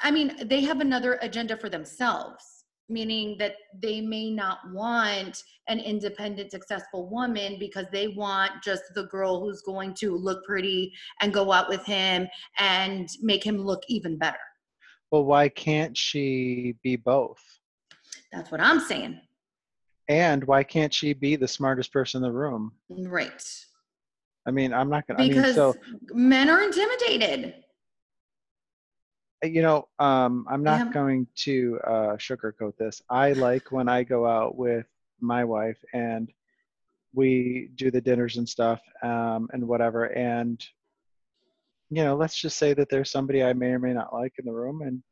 I mean, they have another agenda for themselves, meaning that they may not want an independent, successful woman because they want just the girl who's going to look pretty and go out with him and make him look even better. Well, why can't she be both? That's what I'm saying. And why can't she be the smartest person in the room? Right. I mean, I'm not gonna. I mean, Because so men are intimidated. You know, um, I'm not Yeah. going to uh, sugarcoat this. I like when I go out with my wife and we do the dinners and stuff um, and whatever. And, you know, let's just say that there's somebody I may or may not like in the room and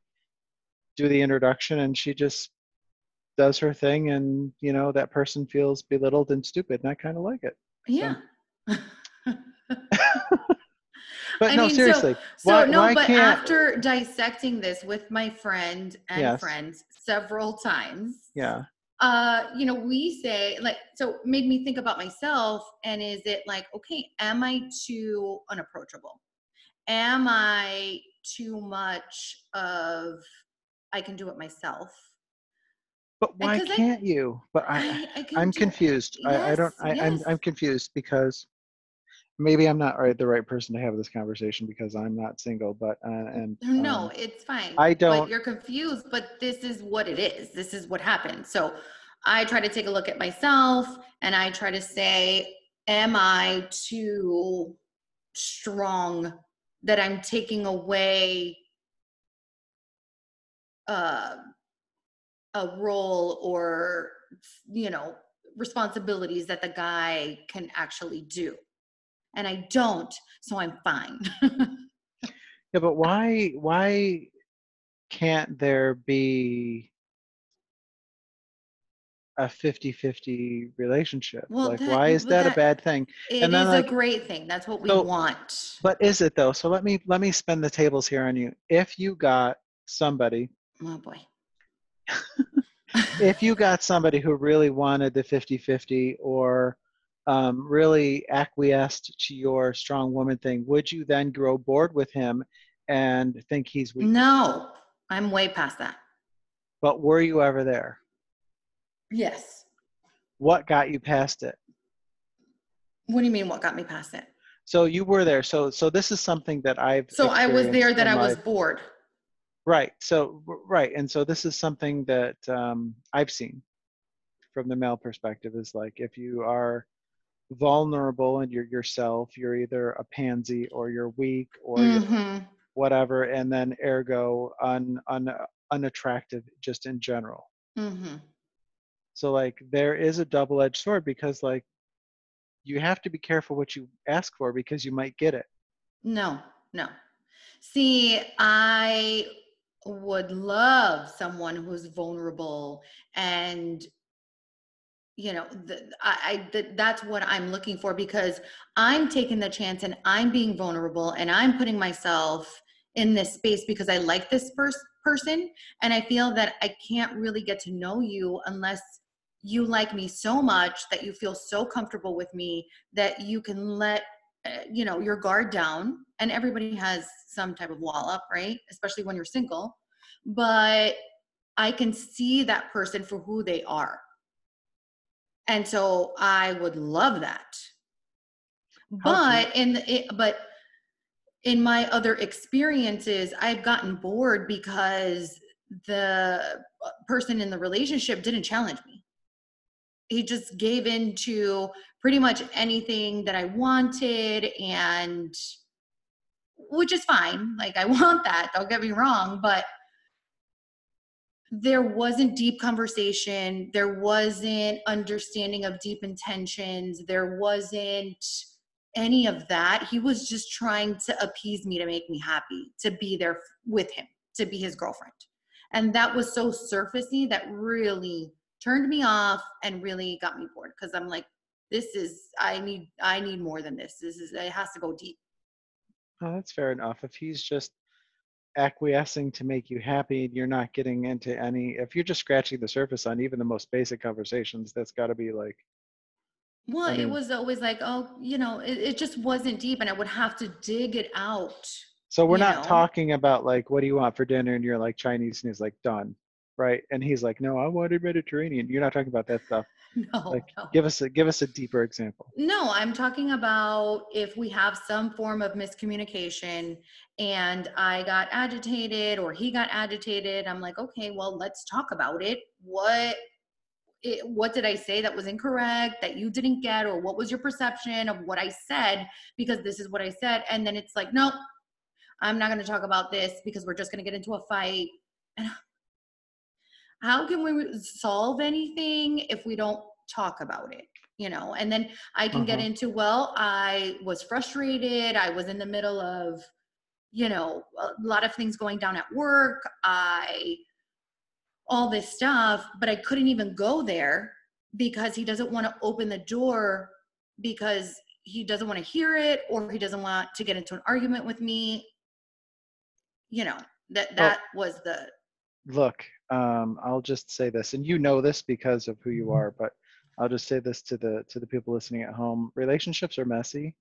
do the introduction and she just does her thing and, you know, that person feels belittled and stupid and I kind of like it. Yeah. But I no, mean, so- seriously. So why, no, why but can't, after dissecting this with my friend and Yes. friends several times, yeah. uh, you know, we say like so made me think about myself and is it like, okay, am I too unapproachable? Am I too much of I can do it myself? But why can't you? But I, I, I do- confused. I, I don't. Yes, I, I'm. I'm confused because maybe I'm not right, the right person to have this conversation because I'm not single. But uh, and No, um, it's fine. I don't- you're confused, but this is what it is. This is what happened. So I try to take a look at myself and I try to say, am I too strong that I'm taking away uh, a role or, you know, responsibilities that the guy can actually do? And I don't, so I'm fine. yeah. But why why can't there be a 50-50 relationship? Well, like that- why is that, that- a bad thing? It And is like- a great thing. That's what we So- want. But is it though? So let me let me spin the tables here on you. If you got somebody oh boy. if you got somebody who really wanted the 50-50 or um, really acquiesced to your strong woman thing would you then grow bored with him and think he's weak no, I'm way past that. but were you ever there Yes. what got you past it What do you mean? What got me past it? so you were there so so this is something that i've So I was there that I was life. bored. right so right and so this is something that um, i've seen from the male perspective is like if you are vulnerable and you're yourself you're either a pansy or you're weak or you're Mhm. whatever and then ergo un, un, unattractive just in general Mhm. so like there is a double-edged sword because like you have to be careful what you ask for because you might get it No, no. See, I would love someone who's vulnerable and you know the, I, I th- that's what i'm looking for because i'm taking the chance and i'm being vulnerable and i'm putting myself in this space because i like this first person and i feel that i can't really get to know you unless you like me so much that you feel so comfortable with me that you can let uh, you know your guard down and everybody has some type of wall up right? Especially when you're single but i can see that person for who they are and so i would love that. But in the, it, but in my other experiences i've gotten bored because the person in the relationship didn't challenge me. He just gave in to pretty much anything that i wanted and which is fine. Like i want that don't get me wrong but there wasn't deep conversation there wasn't understanding of deep intentions there wasn't any of that. He was just trying to appease me to make me happy, to be there with him, to be his girlfriend. And that was so surfacey that really turned me off and really got me bored because I'm like, this is I need I need more than this. This is it has to go deep. Oh, that's fair enough. If he's just acquiescing to make you happy, you're not getting into any. If you're just scratching the surface on even the most basic conversations, that's got to be like. Well, I it was always like, oh, you know, it, it just wasn't deep, and I would have to dig it out. So we're not know? talking about like, what do you want for dinner? And you're like Chinese, and he's like, done, right? And he's like, no, I wanted Mediterranean. You're not talking about that stuff. No, Like, no. give us a give us a deeper example. No, I'm talking about if we have some form of miscommunication and I got agitated or he got agitated, I'm like, okay, well, let's talk about it. What it, what did I say that was incorrect that you didn't get or what was your perception of what I said because this is what I said and then it's like, no, I'm not going to talk about this because we're just going to get into a fight. And how can we solve anything if we don't talk about it? You know, and then I can get Uh-huh. into, well, I was frustrated. I was in the middle of, you know, a lot of things going down at work. I, all this stuff, but I couldn't even go there because he doesn't want to open the door because he doesn't want to hear it or he doesn't want to get into an argument with me. You know, that Well- that was the Look, um, I'll just say this, and you know this because of who you are, but I'll just say this to the to the people listening at home: relationships are messy.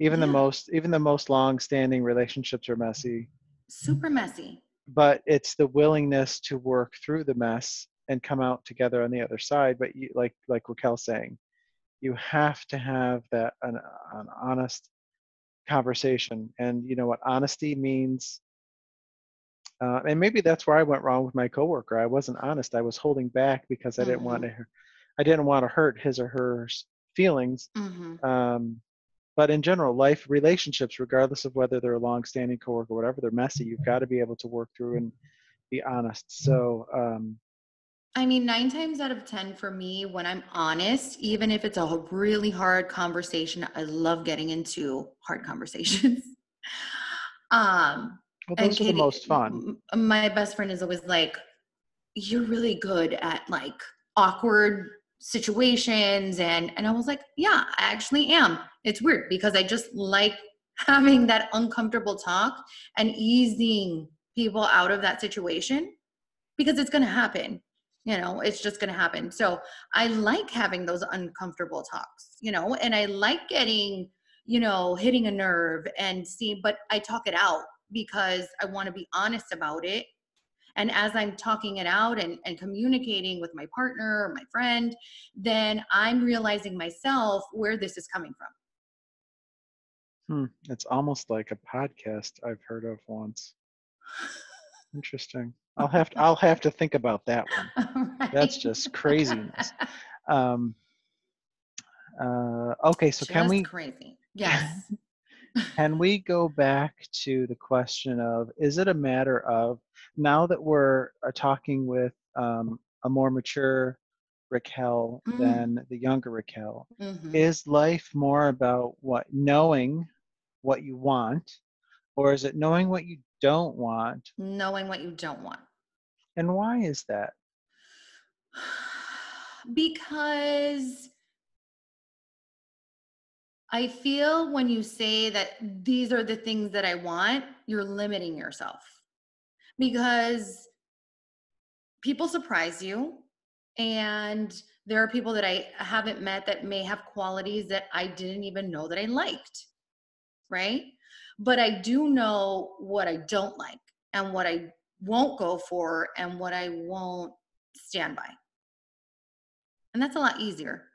Even the most even the most long-standing relationships are messy. super messy. but it's the willingness to work through the mess and come out together on the other side but you, like like raquel's saying you have to have that an, an honest conversation and you know what honesty means uh, and maybe that's where i went wrong with my coworker i wasn't honest i was holding back because i didn't want to i didn't want to hurt his or her feelings hmm um, but in general, life relationships, regardless of whether they're a long-standing coworker or whatever, they're messy. You've got to be able to work through and be honest. So, um, I mean, nine times out of 10 for me, when I'm honest, even if it's a really hard conversation, I love getting into hard conversations. um, well, those are the most fun. My best friend is always like, "You're really good at like awkward situations," and and I was like, "Yeah, I actually am." It's weird because I just like having that uncomfortable talk and easing people out of that situation because it's going to happen. You know, it's just going to happen. So I like having those uncomfortable talks. You know, and I like getting you know hitting a nerve and see, but I talk it out because I want to be honest about it. And as I'm talking it out and, and communicating with my partner or my friend, then I'm realizing myself where this is coming from. Hmm. It's almost like a podcast I've heard of once. Interesting. I'll have to, I'll have to think about that one. That's just craziness. Um, uh, okay, so can Just we crazy? Yes. can we go back to the question of is it a matter of now that we're uh, talking with um, a more mature Raquel Mm. than the younger Raquel? Mhm. Is life more about what knowing what you want, or is it knowing what you don't want? Knowing what you don't want. And why is that? because I feel when you say that these are the things that I want, you're limiting yourself because people surprise you. And there are people that I haven't met that may have qualities that I didn't even know that I liked. Right. But I do know what I don't like and what I won't go for and what I won't stand by. And that's a lot easier.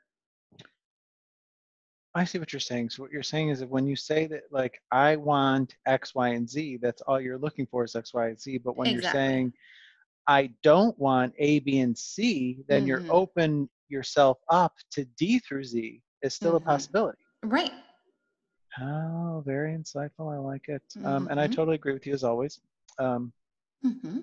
I see what you're saying. So what you're saying is that when you say that like I want X, Y, and Z, that's all you're looking for is X, Y, and Z. But when Exactly. you're saying I don't want A, B, and C, then you're Mhm. open yourself up to D through Z. is still Mhm. a possibility. Right. Oh, very insightful. I like it. Um, and I Mhm. totally agree with you as always. Um, hmm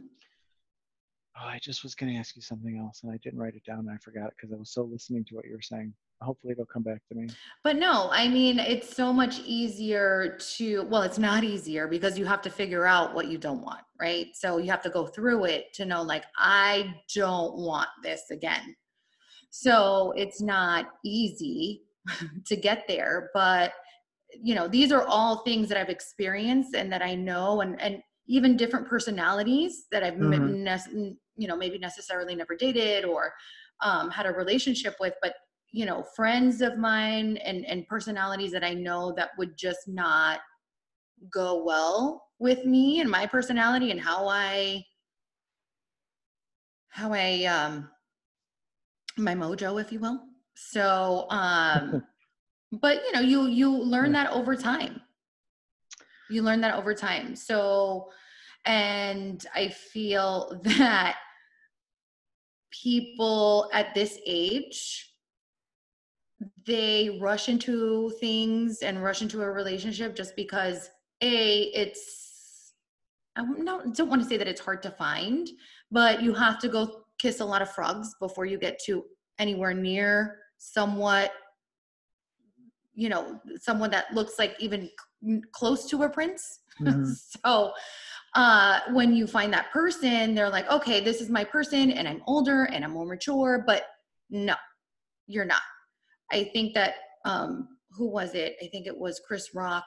Oh, I just was going to ask you something else and I didn't write it down I forgot it because I was so listening to what you were saying. Hopefully it'll come back to me. But no, I mean, it's so much easier to, well, it's not easier because you have to figure out what you don't want, right? So you have to go through it to know, like, I don't want this again. So it's not easy to get there, but you know, these are all things that I've experienced and that I know and and even different personalities that I've Mhm. ne- you know maybe necessarily never dated or um, had a relationship with, but you know, friends of mine and and personalities that I know that would just not go well with me and my personality and how I how I um my mojo if you will. So um but you know you you learn that over time you learn that over time so and i feel that people at this age they rush into things and rush into a relationship just because a it's i don't, don't want to say that it's hard to find but you have to go kiss a lot of frogs before you get to anywhere near somewhat you know someone that looks like even close to a prince Mhm. so uh when you find that person they're like okay this is my person and i'm older and i'm more mature but no you're not. I think that um who was it? I think it was chris rock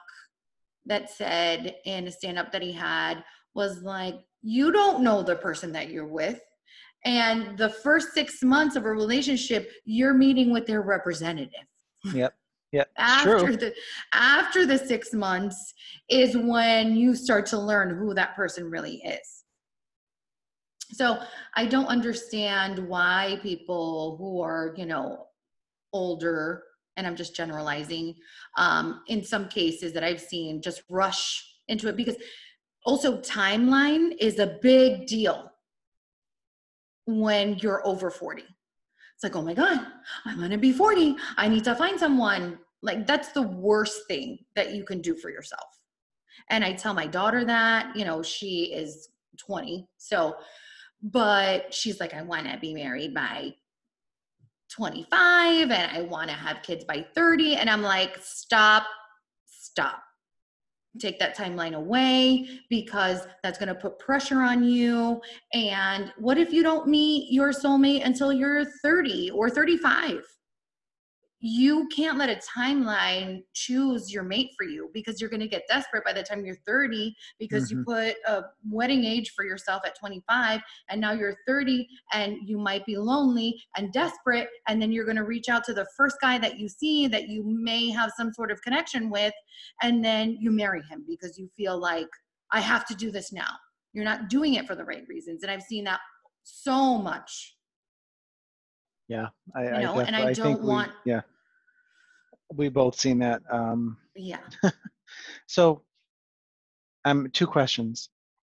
that said in a stand up that he had was like you don't know the person that you're with and the first 6 months of a relationship you're meeting with their representative. Yep. It's after true. the after the six months is when you start to learn who that person really is so i don't understand why people who are you know older and i'm just generalizing um, in some cases that i've seen just rush into it because also timeline is a big deal when you're over 40 it's like, oh my God, I'm gonna be 40. I need to find someone. Like, that's the worst thing that you can do for yourself. And I tell my daughter that, you know, she is 20. So, but she's like, I wanna be married by 25 and I wanna have kids by 30. And I'm like, stop, stop. Take that timeline away because that's going to put pressure on you. And what if you don't meet your soulmate until you're 30 or 35? You can't let a timeline choose your mate for you because you're going to get desperate by the time you're 30 because you mm-hmm. put a wedding age for yourself at 25 and now you're 30 and you might be lonely and desperate and then you're going to reach out to the first guy that you see that you may have some sort of connection with and then you marry him because you feel like I have to do this now. You're not doing it for the right reasons. And I've seen that so much. Yeah. I, You know, and I think don't we- want- yeah. We both seen that. Um, Yeah. so, um, two questions.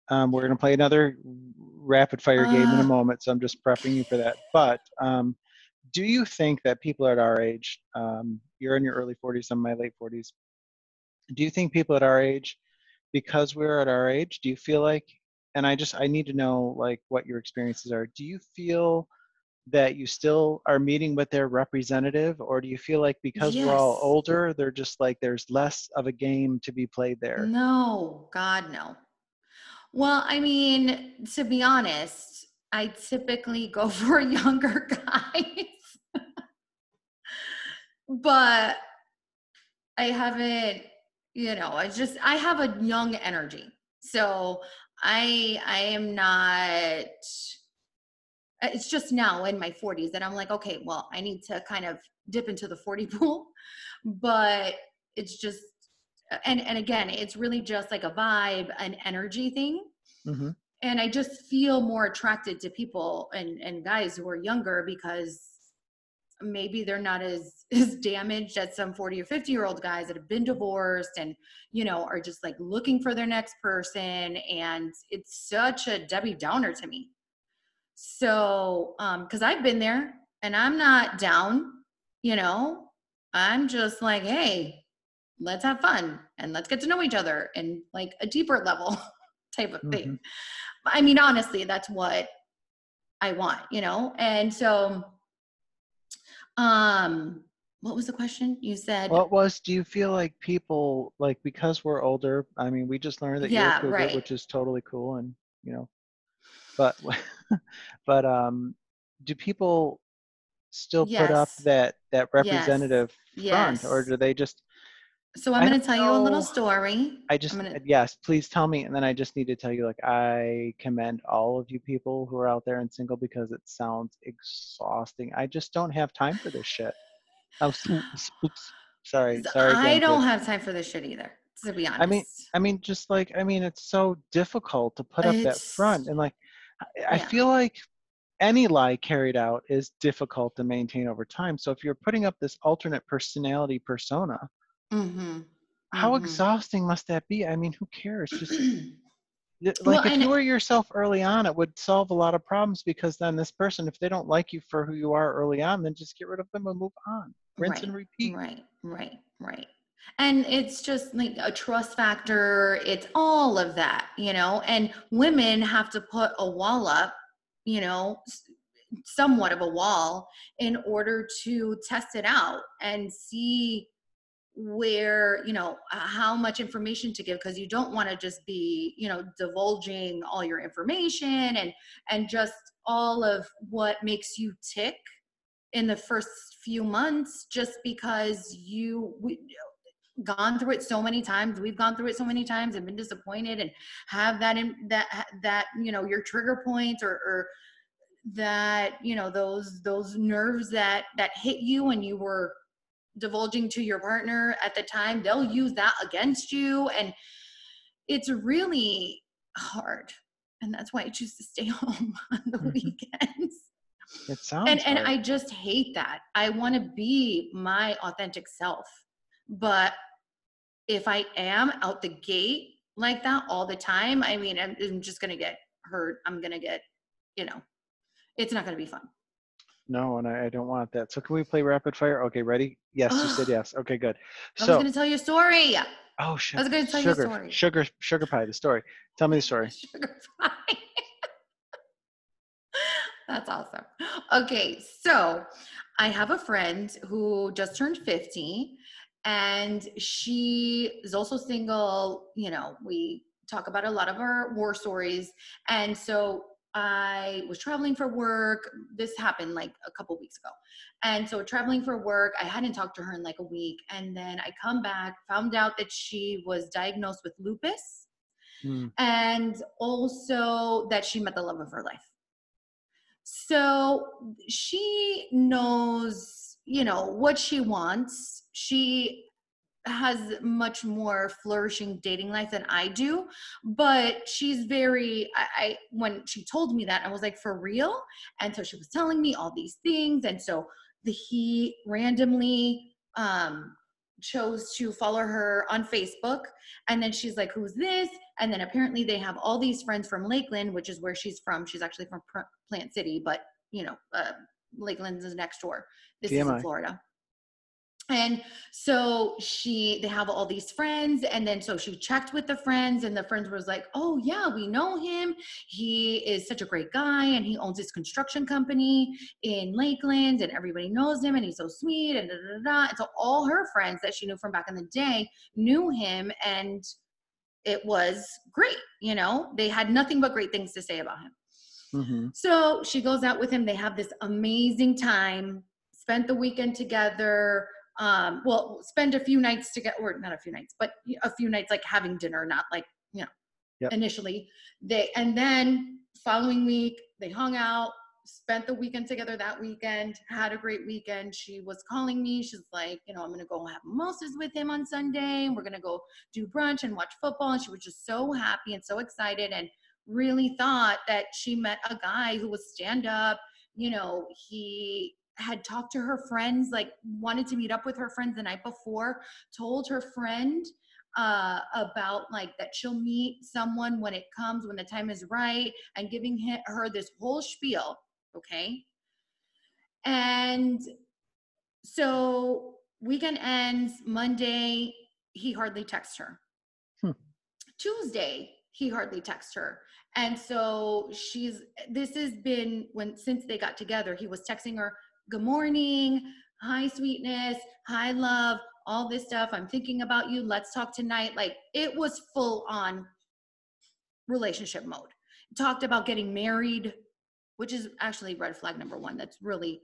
Um, we're going to play another rapid fire game in a Ah. moment, so I'm just prepping you for that. But um, do you think that people at our age, um, you're in your early 40s, I'm in my late 40s, do you think people at our age, because we're at our age, do you feel like, and I just, I need to know like what your experiences are. Do you feel that you still are meeting with their representative, or do you feel like because we're all older, they're just like there's less of a game to be played there? No, God, no. Well, I mean, to be honest, I typically go for younger guys. but I haven't, you know, I just I have a young energy. So I I am not it's just now in my 40s that I'm like, okay, well, I need to kind of dip into the 40 pool. But it's just and and again, it's really just like a vibe, an energy thing hmm and i just feel more attracted to people and and guys who are younger because maybe they're not as as damaged as some 40 or 50 year old guys that have been divorced and you know are just like looking for their next person and it's such a debbie downer to me so um because i've been there and i'm not down you know i'm just like hey let's have fun and let's get to know each other and like a deeper level type of thing I mean, honestly, that's what I want, you know? And so, um, what was the question? You said, What was, do you feel like people, like, because we're older, I mean, we just learned that you're Yeah, a cougar, right. which is totally cool and, you know, but, but, um, do people still put up that, that representative front or do they just, so I'm going to tell you a little story. I just, gonna, yes, please tell me. And then I just need to tell you, like, I commend all of you people who are out there and single because it sounds exhausting. I just don't have time for this shit. Oh, oops. Sorry, sorry. I again, don't have time for this shit either, to be honest. I mean, I mean, just like, I mean, it's so difficult to put up that front. And like, I, I feel like any lie carried out is difficult to maintain over time. So if you're putting up this alternate personality persona, hmm how Mhm. exhausting must that be? I mean, who cares? Just y- Well, like if you were yourself early on, it would solve a lot of problems because then this person, if they don't like you for who you are early on, then just get rid of them and move on. Rinse and repeat. Right, right, right. And it's just like a trust factor. It's all of that, you know. And women have to put a wall up, you know, somewhat of a wall in order to test it out and see where you know how much information to give because you don't want to just be you know divulging all your information and and just all of what makes you tick in the first few months just because you gone through it so many times we've gone through it so many times and been disappointed and have that in that that you know your trigger points or, or that you know those those nerves that that hit you when you were divulging to your partner at the time they'll use that against you and it's really hard and that's why i choose to stay home on the Mhm. weekends It sounds and and. I just hate that. I want to be my authentic self. But if I am out the gate like that all the time, I mean, I'm, I'm just going to get hurt. I'm going to get, you know, it's not going to be fun. No, and I, I don't want that. So can we play rapid fire? Okay, ready? Yes, you said yes. Okay, good. I was going to tell you a story. oh shit. I was gonna tell you a sugar, story. sugar, sugar pie. The story. Tell me the story. Sugar pie. That's awesome. Okay, so I have a friend who just turned 50 and she is also single. You know, we talk about a lot of our war stories. And so I was traveling for work. This happened like a couple weeks ago. And so traveling for work, I hadn't talked to her in like a week. And then I come back, found out that she was diagnosed with lupus Hmm. and also that she met the love of her life. So she knows, you know, what she wants. She has much more flourishing dating life than I do, but she's very I, I when she told me that I was like for real, and so she was telling me all these things, and so the he randomly um chose to follow her on Facebook and then she's like who's this? And then apparently they have all these friends from Lakeland which is where she's from. She's actually from Plant City but you know uh, Lakeland is next door. This is in Florida. And so she they have all these friends and then so she checked with the friends and the friends was like oh yeah we know him. He is such a great guy and he owns this construction company in lakeland and everybody knows him and he's so sweet and da, da, da, da. and so all her friends that she knew from back in the day knew him and it was great you know? They had nothing but great things to say about him hmm so she goes out with him. They have this amazing time, spent the weekend together. Um, well, spend a few nights together, or not a few nights, but a few nights like having dinner, not like, you know, Yep. initially. They and then following week, they hung out, spent the weekend together that weekend, had a great weekend. She was calling me. She's like, you know, I'm gonna go have mimosas with him on Sunday, and we're gonna go do brunch and watch football. And she was just so happy and so excited. And really thought that she met a guy who was stand up. You know, he had talked to her friends, like wanted to meet up with her friends the night before, told her friend uh, about like that she'll meet someone when it comes, when the time is right, and giving her this whole spiel. Okay. And so weekend ends Monday, he hardly texts her. Hmm. Tuesday, he hardly texts her. And so she's this has been when since they got together, he was texting her, Good morning, hi sweetness, hi love, all this stuff. I'm thinking about you. Let's talk tonight. Like it was full on relationship mode. Talked about getting married, which is actually red flag number one. That's really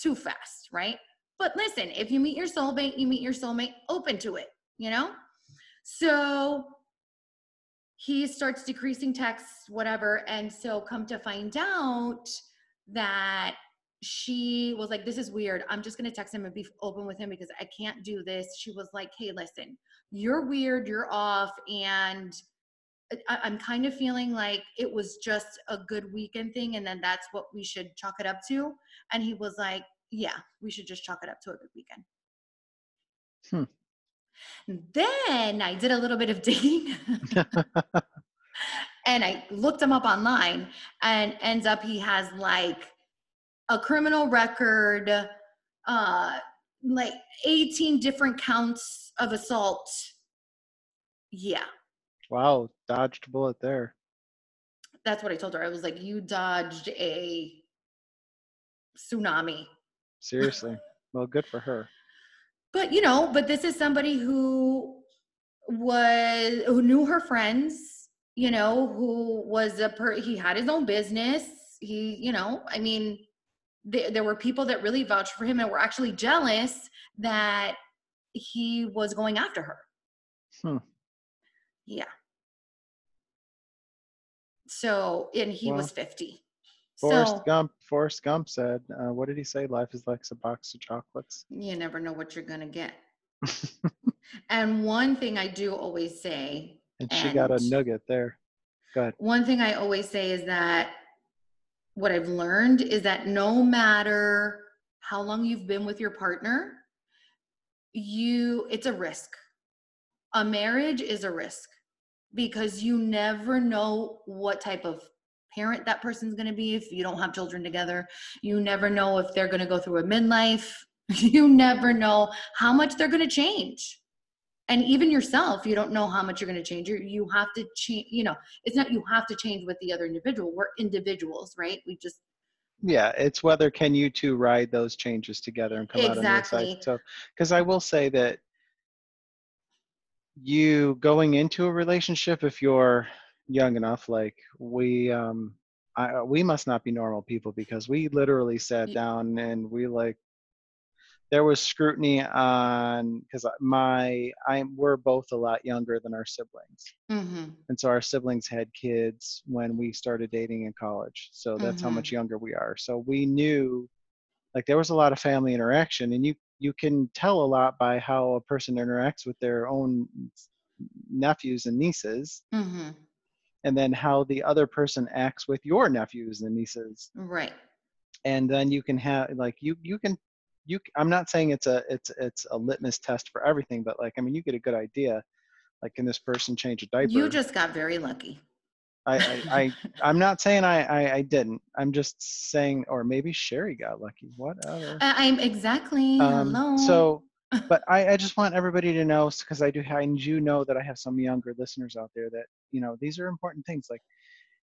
too fast, right? But listen, if you meet your soulmate, you meet your soulmate, open to it, you know? So he starts decreasing texts, whatever. And so come to find out that she was like, This is weird. I'm just going to text him and be open with him because I can't do this. She was like, Hey, listen, you're weird, you're off. And I- I'm kind of feeling like it was just a good weekend thing. And then that's what we should chalk it up to. And he was like, Yeah, we should just chalk it up to a good weekend. Hmm. Then I did a little bit of digging. and I looked him up online and ends up he has like a criminal record, uh, like 18 different counts of assault. Yeah, wow, dodged a bullet there. that's what I told her. I was like, you dodged a tsunami. Seriously. well, good for her. But you know, but this is somebody who was who knew her friends, you know, who was a per he had his own business. He, you know, I mean, there, there were people that really vouched for him and were actually jealous that he was going after her. Hmm. Yeah. So, and he Well, was 50. Forrest so, Gump. Forrest Gump said, uh, "What did he say? Life is like a box of chocolates." you never know what you're going to get. And one thing I do always say and she got a nugget there. Go ahead. one thing I always say is that what I've learned is that no matter how long you've been with your partner, you it's a risk. A marriage is a risk because you never know what type of parent that person's going to be if you don't have children together. You never know if they're going to go through a midlife. You never know how much they're going to change. And even yourself, you don't know how much you're going to change. You you have to change, you know, it's not you have to change with the other individual. We're individuals, right? We just Yeah, it's whether can you two ride those changes together and come out on the other side. So, because I will say that you going into a relationship, if you're young enough, like we, um, I, we must not be normal people because we literally sat down and we like there was scrutiny on because my I'm we're both a lot younger than our siblings. Mhm, and so our siblings had kids when we started dating in college so that's how Mhm. much younger we are. So we knew like there was a lot of family interaction and you you can tell a lot by how a person interacts with their own nephews and nieces. Mhm, and then how the other person acts with your nephews and nieces right. and then you can have like you you can you i'm not saying it's a it's it's a litmus test for everything but like i mean you get a good idea like can this person change a diaper You just got very lucky. I, I, I I'm not saying I, I I didn't. I'm just saying, or maybe Sherry got lucky. Whatever. I- I'm exactly. Um, hello. so, but I, I just want everybody to know because I do I do know that I have some younger listeners out there that you know these are important things. Like,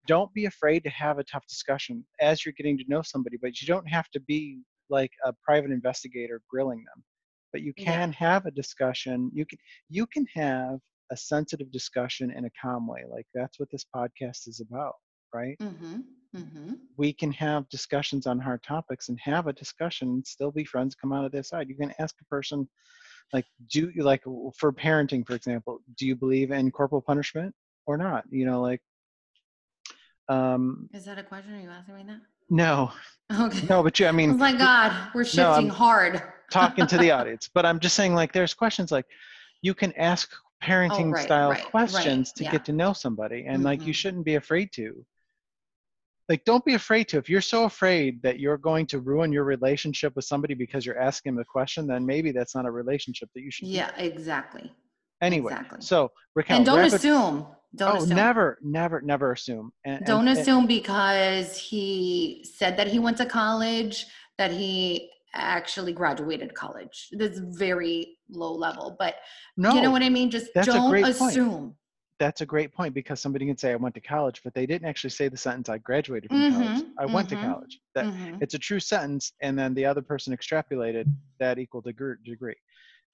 don't be afraid to have a tough discussion as you're getting to know somebody, but you don't have to be like a private investigator grilling them. But you Yeah. can have a discussion. You can you can have a sensitive discussion in a calm way. Like that's what this podcast is about, right? Mm-hmm. Mm-hmm. we can have discussions on hard topics and have a discussion and still be friends come out of this side you can ask a person like do you like for parenting for example do you believe in corporal punishment or not you know like um Is that a question? Are you asking me that? no Okay. no but you i Oh mean my God, we're shifting I'm- hard. talking to the audience but i'm just saying like there's questions like you can ask parenting Oh, right, style right, right, questions to yeah. get to know somebody and like you Mhm. shouldn't be afraid to like don't be afraid to if you're so afraid that you're going to ruin your relationship with somebody because you're asking them a question then maybe that's not a relationship that you should be Yeah, exactly. anyway exactly. so Raquel, And don't wrap it- assume. Don't oh assume. never never never assume and, and- Don't and- assume because he said that he went to college that he actually graduated college. That's very low level, but no you know what I mean? Just don't assume point. That's a great point because somebody can say I went to college, but they didn't actually say the sentence I graduated from college. Mhm, I went to mhm, college. That Mhm. it's a true sentence, and then the other person extrapolated that equal degre- degree.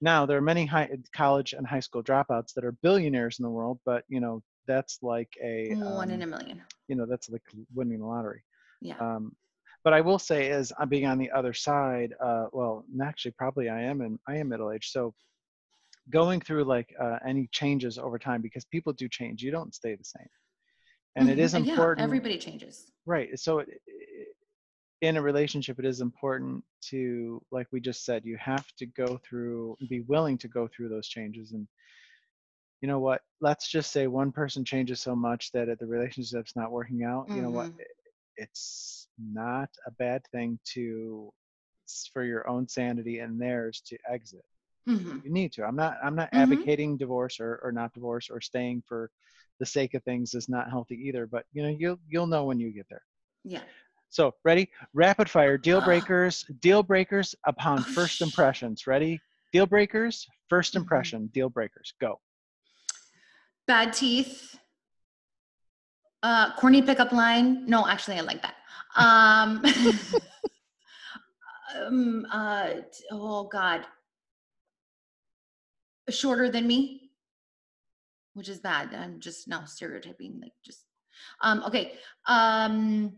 Now there are many high college and high school dropouts that are billionaires in the world, but you know that's like a One in um, a million. you know that's like winning the lottery. Yeah. Um, but I will say, is I'm being on the other side. Uh, well, actually, probably I am, and I am middle aged. So going through like uh, any changes over time, because people do change. You don't stay the same, and it Mhm, is important. Yeah, everybody changes. right. So it, it- in a relationship, it is important to, like we just said, you have to go through, be willing to go through those changes and. You know what? Let's just say one person changes so much that the relationship's not working out. You know what? Mhm. it's not a bad thing to for your own sanity and theirs to exit hmm you need to i'm not i'm not Mhm. advocating divorce or, or not divorce or staying for the sake of things is not healthy either but you know you'll you'll know when you get there Yeah. so ready rapid fire deal breakers deal breakers upon Oh, first impressions ready deal breakers 1st Mhm. impression deal breakers go Bad teeth. Uh, corny pickup line. No, actually, I like that. Um, um uh, oh God. Shorter than me, which is bad. I'm just now stereotyping, like just. Um, okay. Um,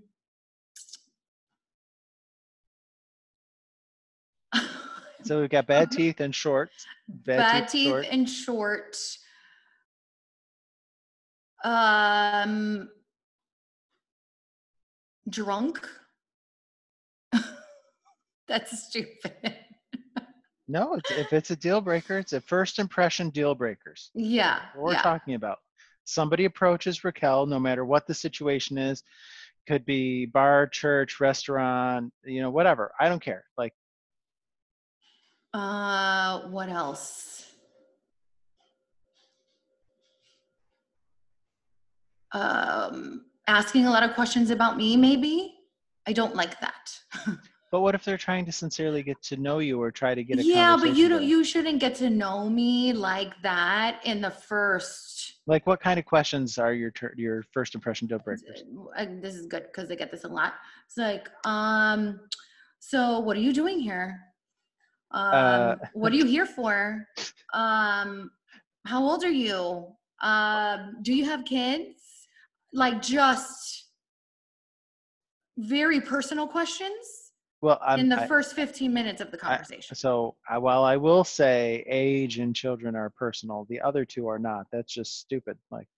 so we've got bad teeth and short bad, bad, teeth, teeth short. and short. Um, drunk. That's stupid. No, it's, if it's a deal breaker, it's a first impression deal breakers. Yeah. We're yeah. talking about. Somebody approaches Raquel, no matter what the situation is, could be bar, church, restaurant, you know, whatever. I don't care. Like, Uh, what else? Um, asking a lot of questions about me, maybe. I don't like that. but what if they're trying to sincerely get to know you or try to get a yeah, but you don't. You shouldn't get to know me like that in the first. Like, what kind of questions are your tur- your first impression deal breakers? uh, this is good because I get this a lot. It's like, um, so what are you doing here? Um, Uh, what are you here for? Um, how old are you? Um, do you have kids? Like just very personal questions Well, I'm, in the I- first 15 minutes of the conversation. so I, while I will say age and children are personal, the other two are not. That's just stupid. Like,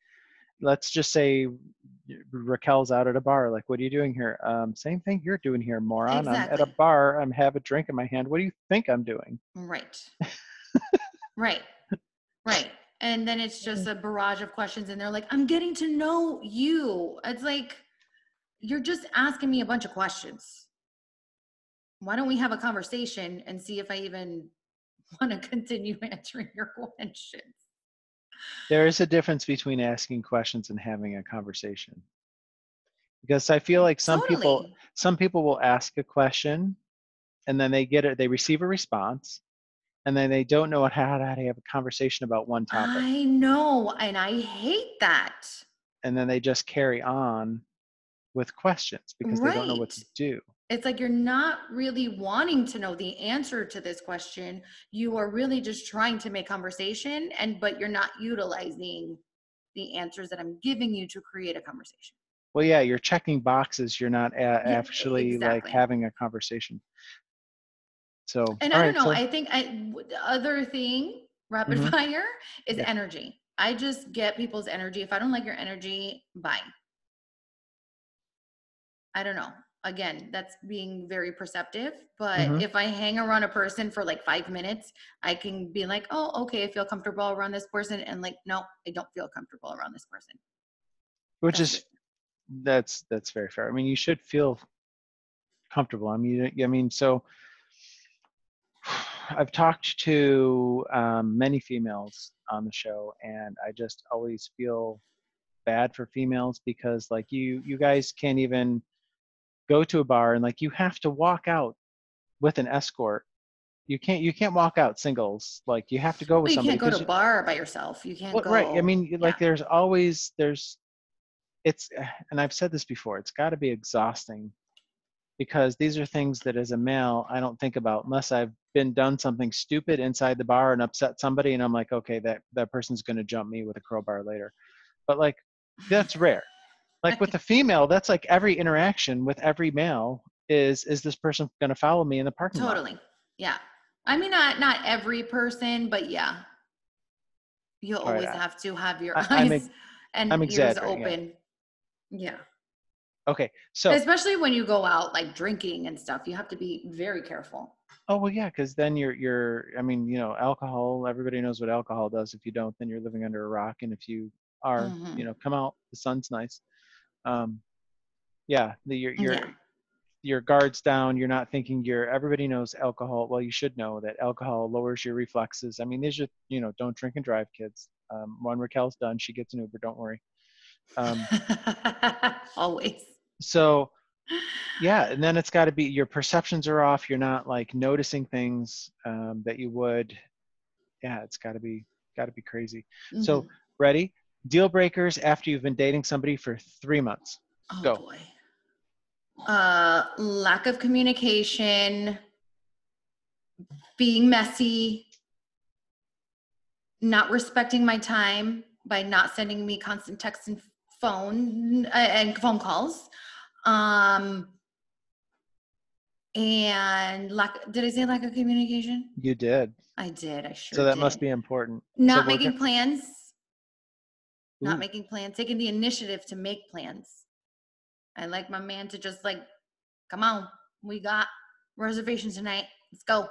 let's just say Raquel's out at a bar. Like, what are you doing here? Um, same thing you're doing here, moron. I'm at a bar. I'm have a drink in my hand. What do you think I'm doing? Right. right. Right. And then it's just a barrage of questions, and they're like, I'm getting to know you. It's like, you're just asking me a bunch of questions. Why don't we have a conversation and see if I even want to continue answering your questions? There is a difference between asking questions and having a conversation. Because I feel like some people some people will ask a question and then they get it they receive a response and then they don't know how to how to have a conversation about one topic I know, and I hate that. and then they just carry on with questions because they don't know what to do It's like you're not really wanting to know the answer to this question. You are really just trying to make conversation, and but you're not utilizing the answers that I'm giving you to create a conversation. well yeah you're checking boxes you're not a- Yeah, actually like having a conversation so And I don't know. so- I think I w- the other thing, rapid Mhm. fire, is Yeah. energy. I just get people's energy. If I don't like your energy, bye. I don't know. Again, that's being very perceptive. But Mhm. if I hang around a person for like five minutes, I can be like, oh, okay, I feel comfortable around this person. And like, no, I don't feel comfortable around this person. which That's is that's that's very fair i mean you should feel comfortable i mean i mean so i've talked to um, many females on the show and i just always feel bad for females because like you you guys can't even go to a bar and like you have to walk out with an escort You can't you can't walk out singles. Like you have to go with Well, you somebody. can't go to a bar by yourself. You can't Well, go. right. I mean, you- like yeah. there's always there's it's and I've said this before, it's got to be exhausting because these are things that as a male I don't think about unless I've been done something stupid inside the bar and upset somebody and I'm like, okay, that that person's going to jump me with a crowbar later. But like that's rare. Like with the female, that's like every interaction with every male is is this person going to follow me in the parking lot? Totally. Yeah. I mean, not not every person, but yeah. You All right, always I- have to have your I- I'm eyes and I'm ears exaggerating, yeah. open. Yeah. Okay. So Especially when you go out like drinking and stuff, you have to be very careful. Oh well, yeah, because then you're you're. I mean, you know, alcohol. Everybody knows what alcohol does. If you don't, then you're living under a rock. And if you are, Mhm. you know, come out. The sun's nice. Um, yeah, the, your your Yeah. your guards down. You're not thinking. You're. Everybody knows alcohol. Well, you should know that alcohol lowers your reflexes. I mean, these are you know, don't drink and drive, kids. Um, when Raquel's done, she gets an Uber. Don't worry. Um, Always. so yeah and then it's got to be your perceptions are off you're not like noticing things um, that you would yeah it's got to be got to be crazy so Mhm. ready deal breakers after you've been dating somebody for three months oh go. boy. Uh, lack of communication, being messy, not respecting my time by not sending me constant texts and phone uh, and phone calls. Um, and lack. Did I say lack of communication? you did I did. I sure. so that must be important not so we're making plans. Not Ooh. making plans. Taking the initiative to make plans. I like my man to just like, come on, we got reservations tonight. Let's go.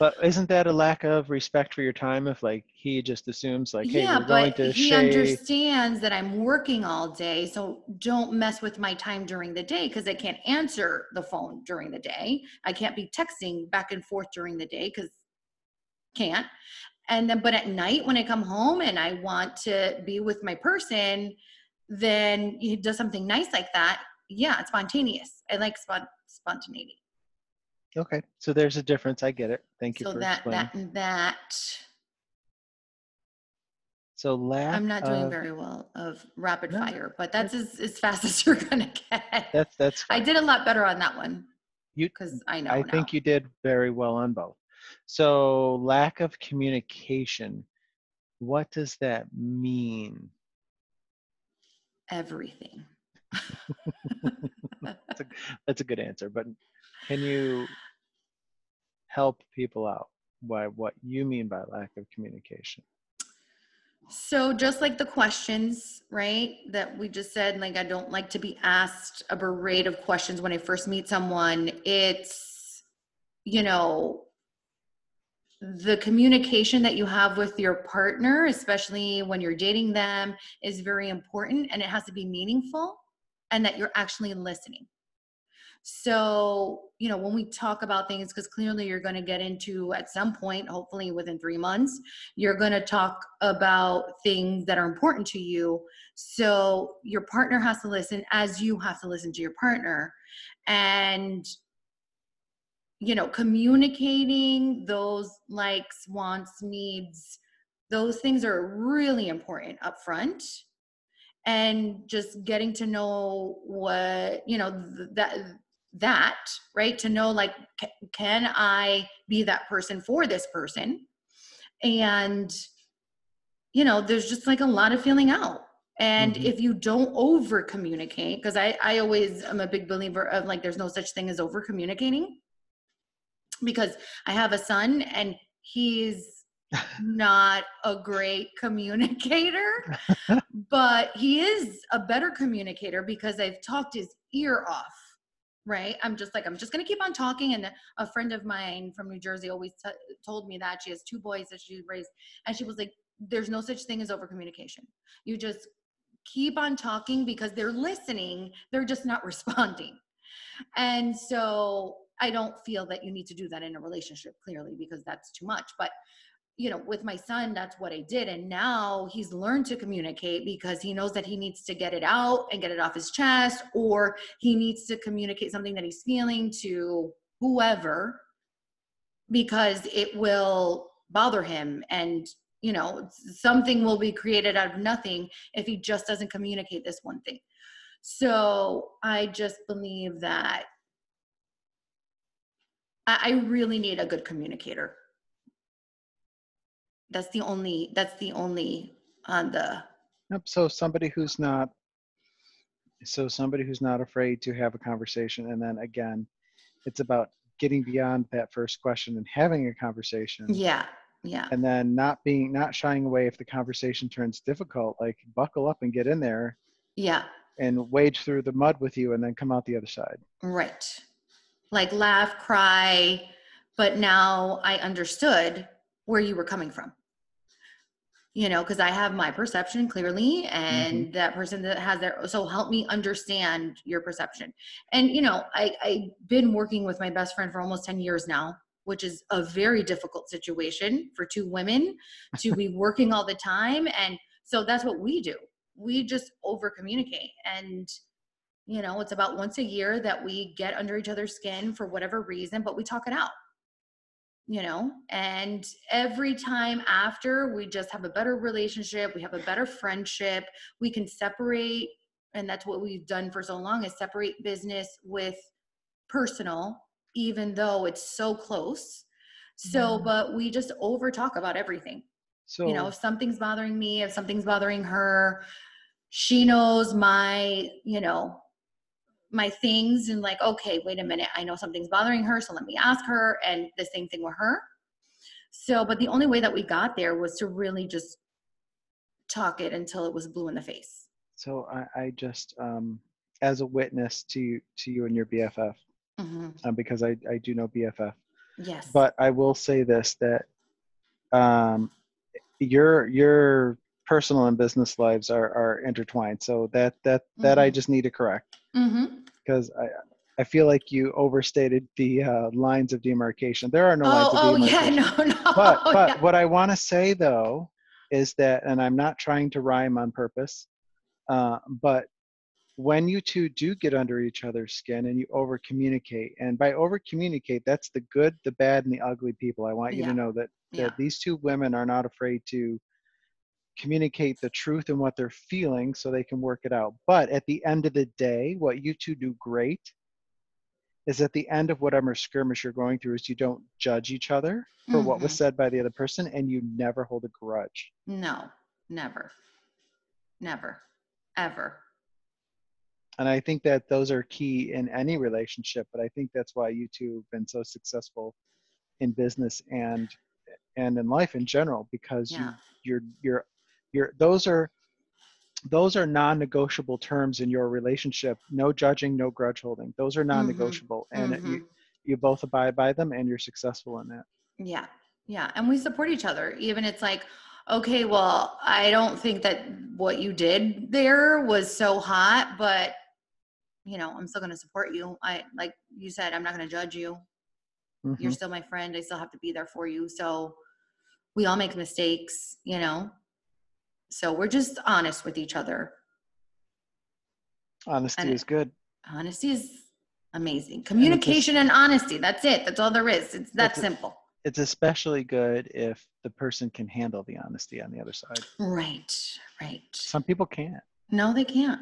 but isn't that a lack of respect for your time if like he just assumes like hey yeah, we're going but to he Shea. understands that I'm working all day, so don't mess with my time during the day because I can't answer the phone during the day. I can't be texting back and forth during the day because can't. And then, but at night when I come home and I want to be with my person, then he does something nice like that. Yeah, it's spontaneous. I like spont- spontaneity. okay so there's a difference i get it thank you So for that explaining that that. so lack I'm not doing of- very well of rapid No, fire, but that's as, as fast as you're gonna get. that's that's I did a lot better on that one you because I know. I now. think you did very well on both. So, lack of communication, what does that mean? everything. That's a good answer, but can you help people out by what you mean by lack of communication? So just like the questions, right, that we just said, like I don't like to be asked a parade of questions when I first meet someone. It's, you know, the communication that you have with your partner, especially when you're dating them, is very important and it has to be meaningful and that you're actually listening. So, you know, when we talk about things, because clearly you're going to get into at some point, hopefully within three months, you're going to talk about things that are important to you. So your partner has to listen as you have to listen to your partner. And, you know, communicating those likes, wants, needs, those things are really important up front and just getting to know what you know th- that that right? To know like c- can i be that person for this person? And you know there's just like a lot of feeling out. And Mhm. if you don't over communicate because i i always am a big believer of like there's no such thing as over communicating because i have a son and he's not a great communicator but he is a better communicator because I've talked his ear off. Right. I'm just like, I'm just going to keep on talking. And a friend of mine from New Jersey always t- told me that she has two boys that she raised. And she was like, there's no such thing as over communication. You just keep on talking because they're listening, they're just not responding. And so I don't feel that you need to do that in a relationship, clearly, because that's too much. But you know, with my son, that's what I did. And now he's learned to communicate because he knows that he needs to get it out and get it off his chest, or he needs to communicate something that he's feeling to whoever because it will bother him and you know something will be created out of nothing if he just doesn't communicate this one thing so i just believe that i, I really need a good communicator that's the only that's the only on the Yep. So somebody who's not, so somebody who's not afraid to have a conversation, and then again, it's about getting beyond that first question and having a conversation. yeah yeah And then not being, not shying away if the conversation turns difficult. Like buckle up and get in there yeah and wade through the mud with you, and then come out the other side. Right. Like laugh, cry, but now I understood where you were coming from. You know, because I have my perception clearly, and mm-hmm. that person that has their so help me understand your perception. And you know, I I've been working with my best friend for almost 10 years now, which is a very difficult situation for two women to be working all the time. And so that's what we do. We just over communicate and you know it's about once a year that we get under each other's skin for whatever reason but we talk it out you know? And every time after we just have a better relationship we have a better friendship we can separate and that's what we've done for so long is separate business with personal even though it's so close. So Mhm. but we just over talk about everything. So you know if something's bothering me if something's bothering her she knows my you know my things and like okay wait a minute i know something's bothering her so let me ask her and the same thing with her so but the only way that we got there was to really just talk it until it was blue in the face so I, I just um, as a witness to you, to you and your BFF, hmm um, because I I do know BFF. yes but I will say this that um, your your personal and business lives are are intertwined. So that that that I Mhm. just need to correct hmm because I I feel like you overstated the uh, lines of demarcation. There are no oh lines of oh yeah demarcation. no no But but yeah. what I want to say though is that, and I'm not trying to rhyme on purpose, uh, but when you two do get under each other's skin and you over communicate, and by over communicate, that's the good, the bad, and the ugly people. I want you Yeah. to know that that yeah these two women are not afraid to communicate the truth and what they're feeling so they can work it out. But at the end of the day, what you two do great is at the end of whatever skirmish you're going through is you don't judge each other for what was Mhm. said by the other person and you never hold a grudge. no never never ever And I think that those are key in any relationship, but I think that's why you two have been so successful in business and and in life in general because you you're you're you're those are those are non-negotiable terms in your relationship no judging no grudge holding those are non-negotiable and Mhm. you you both abide by them and you're successful in that Yeah. Yeah. And we support each other. Even it's like, okay, well, I don't think that what you did there was so hot, but you know, I'm still going to support you. I, like you said, I'm not going to judge you. You're Mhm. still my friend. I still have to be there for you. So we all make mistakes, you know? So we're just honest with each other. honesty and is good Honesty is amazing. Communication and honesty. That's it. That's all there is. It's that It's a- simple. it's especially good if the person can handle the honesty on the other side Right. Right. some people can't No, they can't.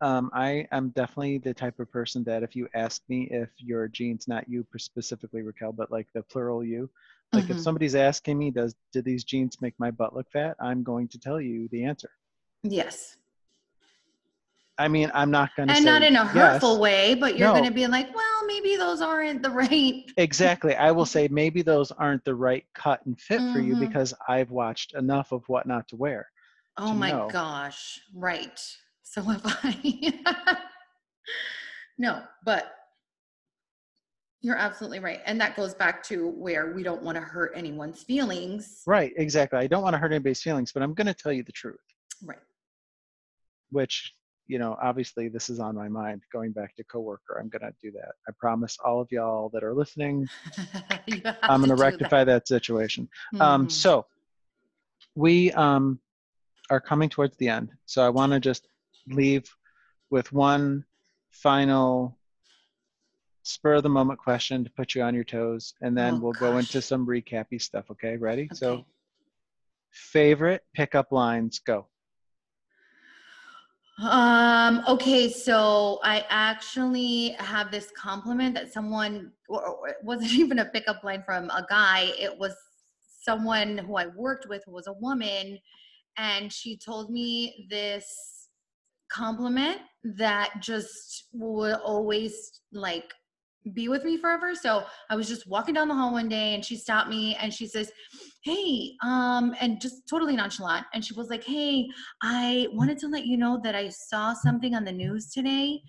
um, I am definitely the type of person that if you ask me if your genes, not you specifically, Raquel, but like the plural you, like if Mhm. somebody's asking me, does do these jeans make my butt look fat? I'm going to tell you the answer. Yes. I mean, I'm not going to And not in a hurtful yes. way, but you're No. going to be like, well, maybe those aren't the right. Exactly. I will say maybe those aren't the right cut and fit for you Mhm. because I've watched enough of what not to wear. Oh To my know. gosh. Right. So have I. no, but you're absolutely right. And that goes back to where we don't want to hurt anyone's feelings. Right. Exactly. I don't want to hurt anybody's feelings, but I'm going to tell you the truth, Right. which you know, obviously this is on my mind. Going back to coworker, I'm going to do that. I promise all of y'all that are listening, I'm going to do that. rectify that, situation. Um, Mhm. so we um, are coming towards the end. So I want to just leave with one final spur of the moment question to put you on your toes, and then Oh, we'll go into some recappy stuff. Okay, ready? So, favorite pickup lines go. Um, okay, so I actually have this compliment that someone, or, or it wasn't even a pickup line from a guy, it was someone who I worked with was a woman, and she told me this compliment that just will always like be with me forever. So I was just walking down the hall one day and she stopped me and she says, Hey, um, and just totally nonchalant. And she was like, Hey, I wanted to let you know that I saw something on the news today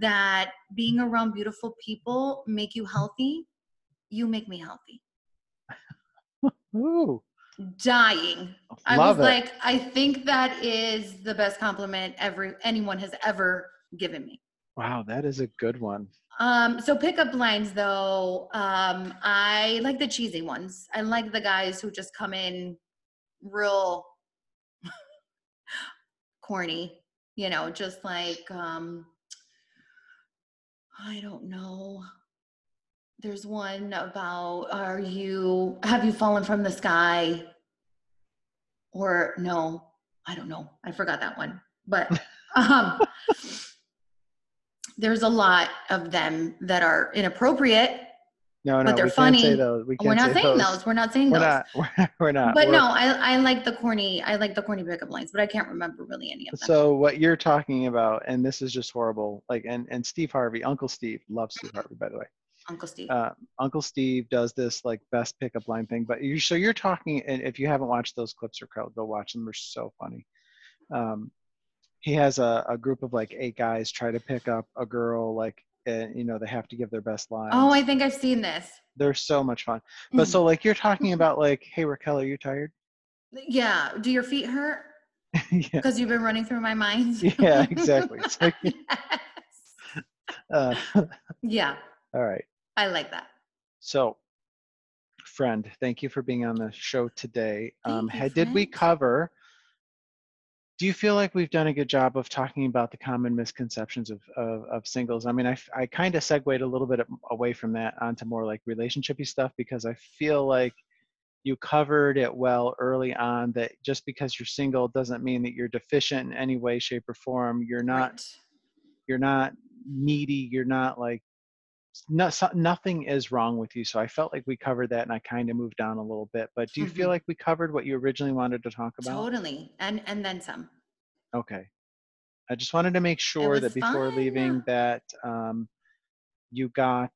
that being around beautiful people make you healthy. You make me healthy. Ooh, Dying. I love was it. like, I think that is the best compliment every anyone has ever given me. Wow, that is a good one. Um, so pickup lines though, um, I like the cheesy ones. I like the guys who just come in real corny, you know, just like um I don't know. There's one about are you have you fallen from the sky? Or no, I don't know. I forgot that one. But um there's a lot of them that are inappropriate. No, no, But they're we can't say funny. those. We can't We're not say saying those. those. We're not saying We're those. not. We're, we're not. But We're- no, I I like the corny. I like the corny pickup lines, but I can't remember really any of them. So what you're talking about, and this is just horrible. Like, and and Steve Harvey, Uncle Steve, loves Steve Harvey, by the way. Uncle Steve. uh, Uncle Steve does this like best pickup line thing. But you, so you're talking, and if you haven't watched those clips or go watch them. They're so funny. Um, he has a, a group of like eight guys try to pick up a girl, like, and you know they have to give their best line. oh, I think I've seen this. They're so much fun. But so like you're talking about like, hey Raquel, are you tired? Yeah. Do your feet hurt? yeah, Because you've been running through my mind. yeah, exactly. Like, Yes. uh, Yeah, all right. I like that. So, friend, thank you for being on the show today. Um, Thank you, had, did we cover? Do you feel like we've done a good job of talking about the common misconceptions of of, of singles? I mean, I, I kind of segued a little bit away from that onto more like relationshipy stuff because I feel like you covered it well early on that just because you're single doesn't mean that you're deficient in any way shape or form you're not Right. you're not needy you're not like no, so, nothing is wrong with you so i felt like we covered that and i kind of moved down a little bit but do you feel Mhm. like we covered what you originally wanted to talk about Totally. And and then some. okay i just wanted to make sure that before leaving that um, you got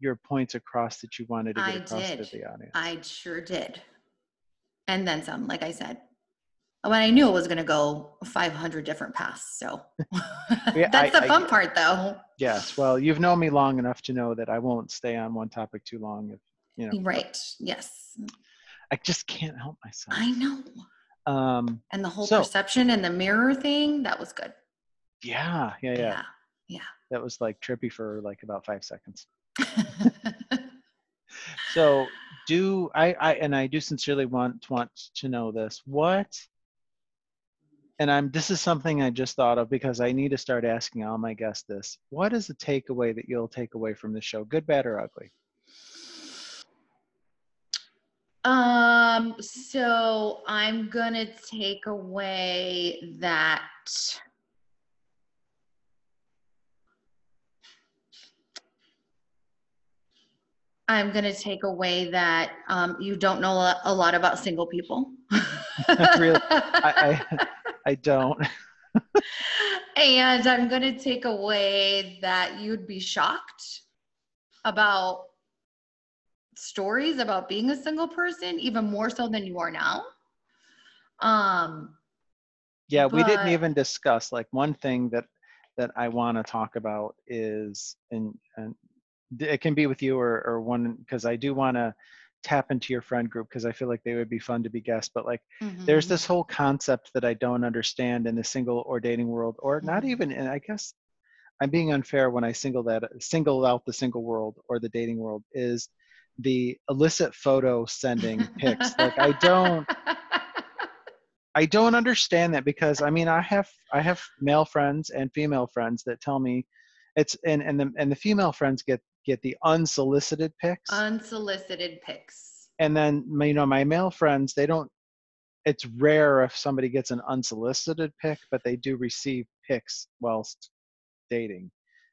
your points across that you wanted to get I across to the audience I sure did. And then some, like I said. When I knew it was gonna go 500 different paths, so Yeah, that's I- the fun get- part, though. yes well you've known me long enough to know that i won't stay on one topic too long if you know Right? Yes, i just can't help myself I know. um And the whole So- perception and the mirror thing, that was good. yeah yeah yeah Yeah. that was like trippy for like about five seconds so do I, I and i do sincerely want want to know this what and i'm this is something i just thought of because i need to start asking all my guests this what is the takeaway that you'll take away from the show good bad or ugly Um, so I'm gonna take away that I'm gonna take away that um, you don't know a a lot about single people. Really? I, I i don't and I'm gonna take away that you'd be shocked about stories about being a single person, even more so than you are now. Um, yeah we didn't even discuss like one thing that that i want to talk about is and and it can be with you or or one because i do want to tap into your friend group because i feel like they would be fun to be guests but like there's mhm. this whole concept that I don't understand in the single or dating world, or not Mhm. even. And I guess I'm being unfair when I single that single out the single world or the dating world is the illicit photo sending pics. Like I don't, I don't understand that because I mean I have I have male friends and female friends that tell me, it's and and the and the female friends get get the unsolicited pics, Unsolicited pics. and then you know my male friends they don't. It's rare if somebody gets an unsolicited pic, but they do receive pics whilst dating.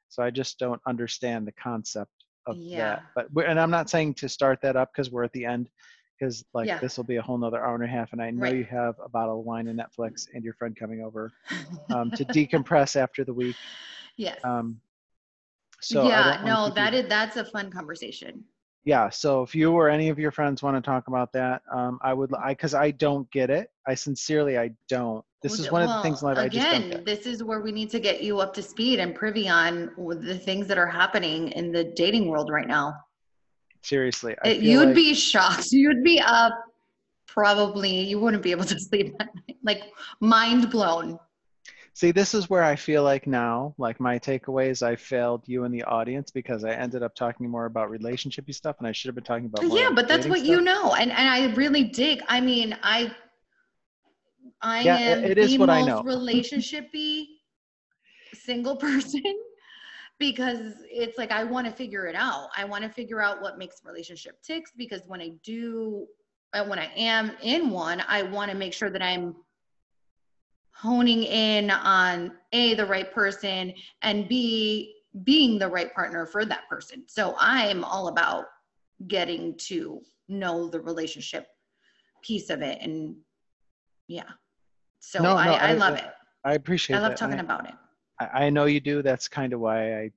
So I just don't understand the concept of Yeah. that. But we're, and I'm not saying to start that up because we're at the end, because like Yeah. this will be a whole nother hour and a half, and I know Right. you have a bottle of wine and Netflix and your friend coming over um, to decompress after the week. yes. Um, so yeah, no, that you- is that's a fun conversation. yeah. So if you or any of your friends want to talk about that, um, I would, I because I don't get it. I sincerely, I don't. This Well, is one of the things in well, life Again, this is where we need to get you up to speed and privy on the things that are happening in the dating world right now. Seriously, I It- you'd like, be shocked. You'd be up probably you wouldn't be able to sleep at night. Like mind blown. See, this is where I feel like now, like my takeaways, I failed you in the audience because I ended up talking more about relationshipy stuff, and I should have been talking about. Yeah, but that's what you know. And and I really dig. I mean, I I Yeah, am it is the what I most know. relationshipy single person because it's like I want to figure it out. I want to figure out what makes relationship ticks because when I do uh, when I am in one, I want to make sure that I'm honing in on a the right person and b being the right partner for that person. So I'm all about getting to know the relationship piece of it and yeah. So No, no, I, I, I- love I- it. I appreciate it I love that. talking I, about it. I I know you do. That's kind of why I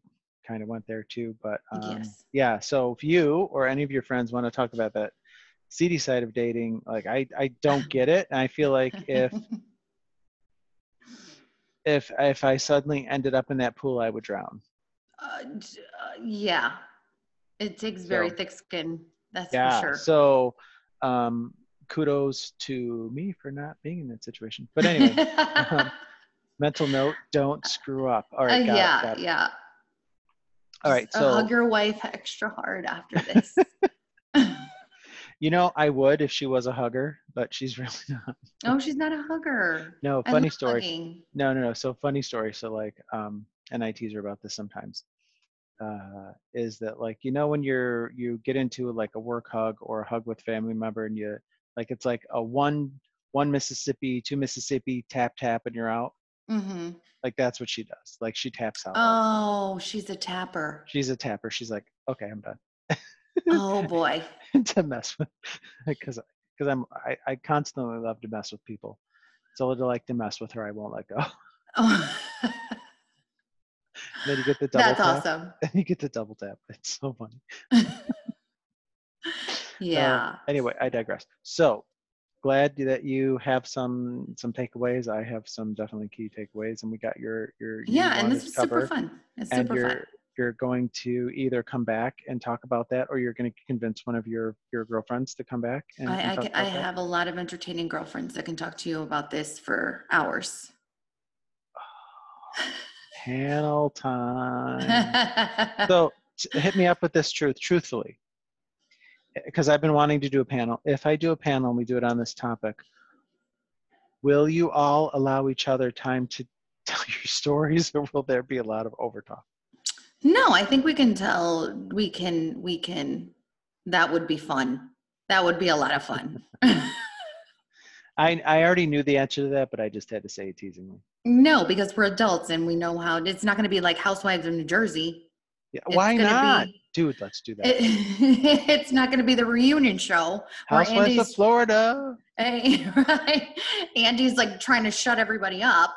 kind of went there too. But um, Yes. yeah, so if you or any of your friends want to talk about that seedy side of dating, like I, I don't get it. And I feel like if if if I suddenly ended up in that pool, I would drown. uh, uh, yeah, it takes very So- thick skin. That's Yeah. for sure. So um, kudos to me for not being in that situation. But anyway, um, mental note: don't screw up. All Uh, got it, yeah, it. yeah. All right. Uh, So hug your wife extra hard after this. You know, I would if she was a hugger, but she's really not. oh, she's not a hugger. No, funny story. hugging. No, no, no. So funny story. So like, um, and I tease her about this sometimes. Uh, is that like you know when you're you get into like a work hug or a hug with family member and you like it's like a one one Mississippi two Mississippi tap tap and you're out Mm-hmm. like that's what she does like she taps out. all the time. Oh, she's a tapper. She's a tapper. She's like okay I'm done Oh boy. to mess with because because I'm I, I constantly love to mess with people. So to like to mess with her, I won't let go. Oh. then you get the double That's tap. awesome. Then you get the double tap. It's so funny. yeah. anyway, I digress. So glad that you have some some takeaways. I have some definitely key takeaways, and we got your your you yeah, and this is super fun. It's super you're fun. You're going to either come back and talk about that, or you're going to convince one of your your girlfriends to come back. And, and I, I, I have a lot of entertaining girlfriends that can talk to you about this for hours. panel time. so hit me up with this truth, truthfully, eh, because I've been wanting to do a panel. If I do a panel and we do it on this topic, will you all allow each other time to tell your stories, or will there be a lot of overtalk? No, I think we can tell. We can. We can. That would be fun. That would be a lot of fun. I I already knew the answer to that, but I just had to say it teasingly. no, because we're adults and we know how. It's not going to be like Housewives of New Jersey. Yeah, It's why not, be- dude? Let's do that. It, it's not going to be the reunion show Housewives of Florida. right. Andy's like trying to shut everybody up.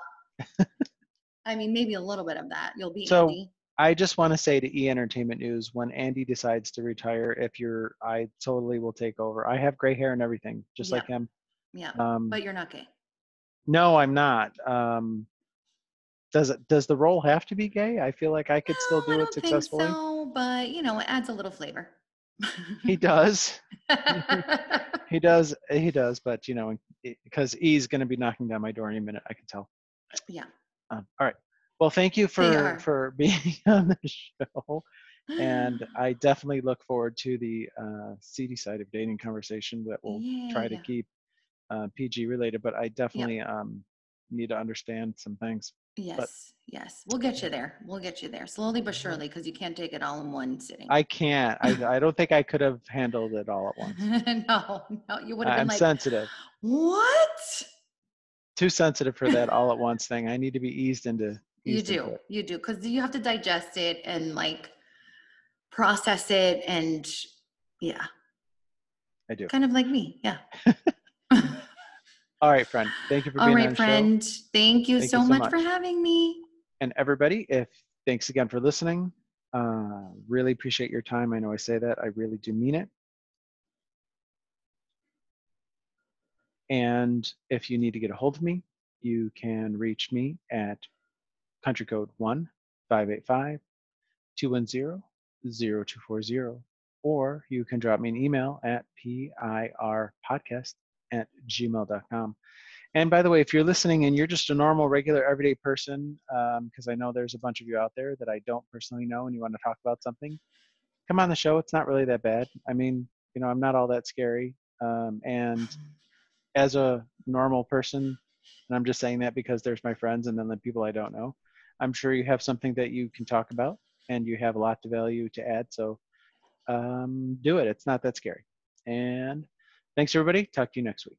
I mean, maybe a little bit of that. You'll be So- Andy. I just want to say to E Entertainment News, when Andy decides to retire, if you're, I totally will take over. I have gray hair and everything, just Yeah. like him. Yeah, Um, but you're not gay. no, I'm not. Um, does it? Does the role have to be gay? I feel like I could still No, do I it successfully. Think so, but you know, it adds a little flavor. He does. He does. He does. But you know, because E's going to be knocking down my door any minute, I can tell. yeah. Um, all right. Well, thank you for for being on the show. and I definitely look forward to the uh, seedy side of dating conversation that we'll try to Yeah. keep uh, PG related. But I definitely um, need to understand some things. Yes, yes. We'll get you there. We'll get you there slowly but surely because you can't take it all in one sitting. I can't. I, I don't think I could have handled it all at once. no, no, you would have been I'm like, sensitive. what? Too sensitive for that all at once thing. I need to be eased into. You do, it. you do, because you have to digest it and like process it and yeah, I do. kind of like me. Yeah. All right, friend. Thank you for All being on right, the friend. Thank you Thank so you so much, for having me. And everybody, if thanks again for listening. Uh, really appreciate your time. I know I say that. I really do mean it. And if you need to get a hold of me, you can reach me at country code 1 585 210 0240, or you can drop me an email at pirpodcast at gmail.com. And by the way, if you're listening and you're just a normal, regular, everyday person, because I know there's a bunch of you out there that I don't personally know and you want to talk about something, come on the show. It's not really that bad. I mean, you know, I'm not all that scary. Um, and as a normal person, and I'm just saying that because there's my friends and then the people I don't know, I'm sure you have something that you can talk about and you have a lot to value to add. So um, do it. It's not that scary. And thanks, everybody. Talk to you next week.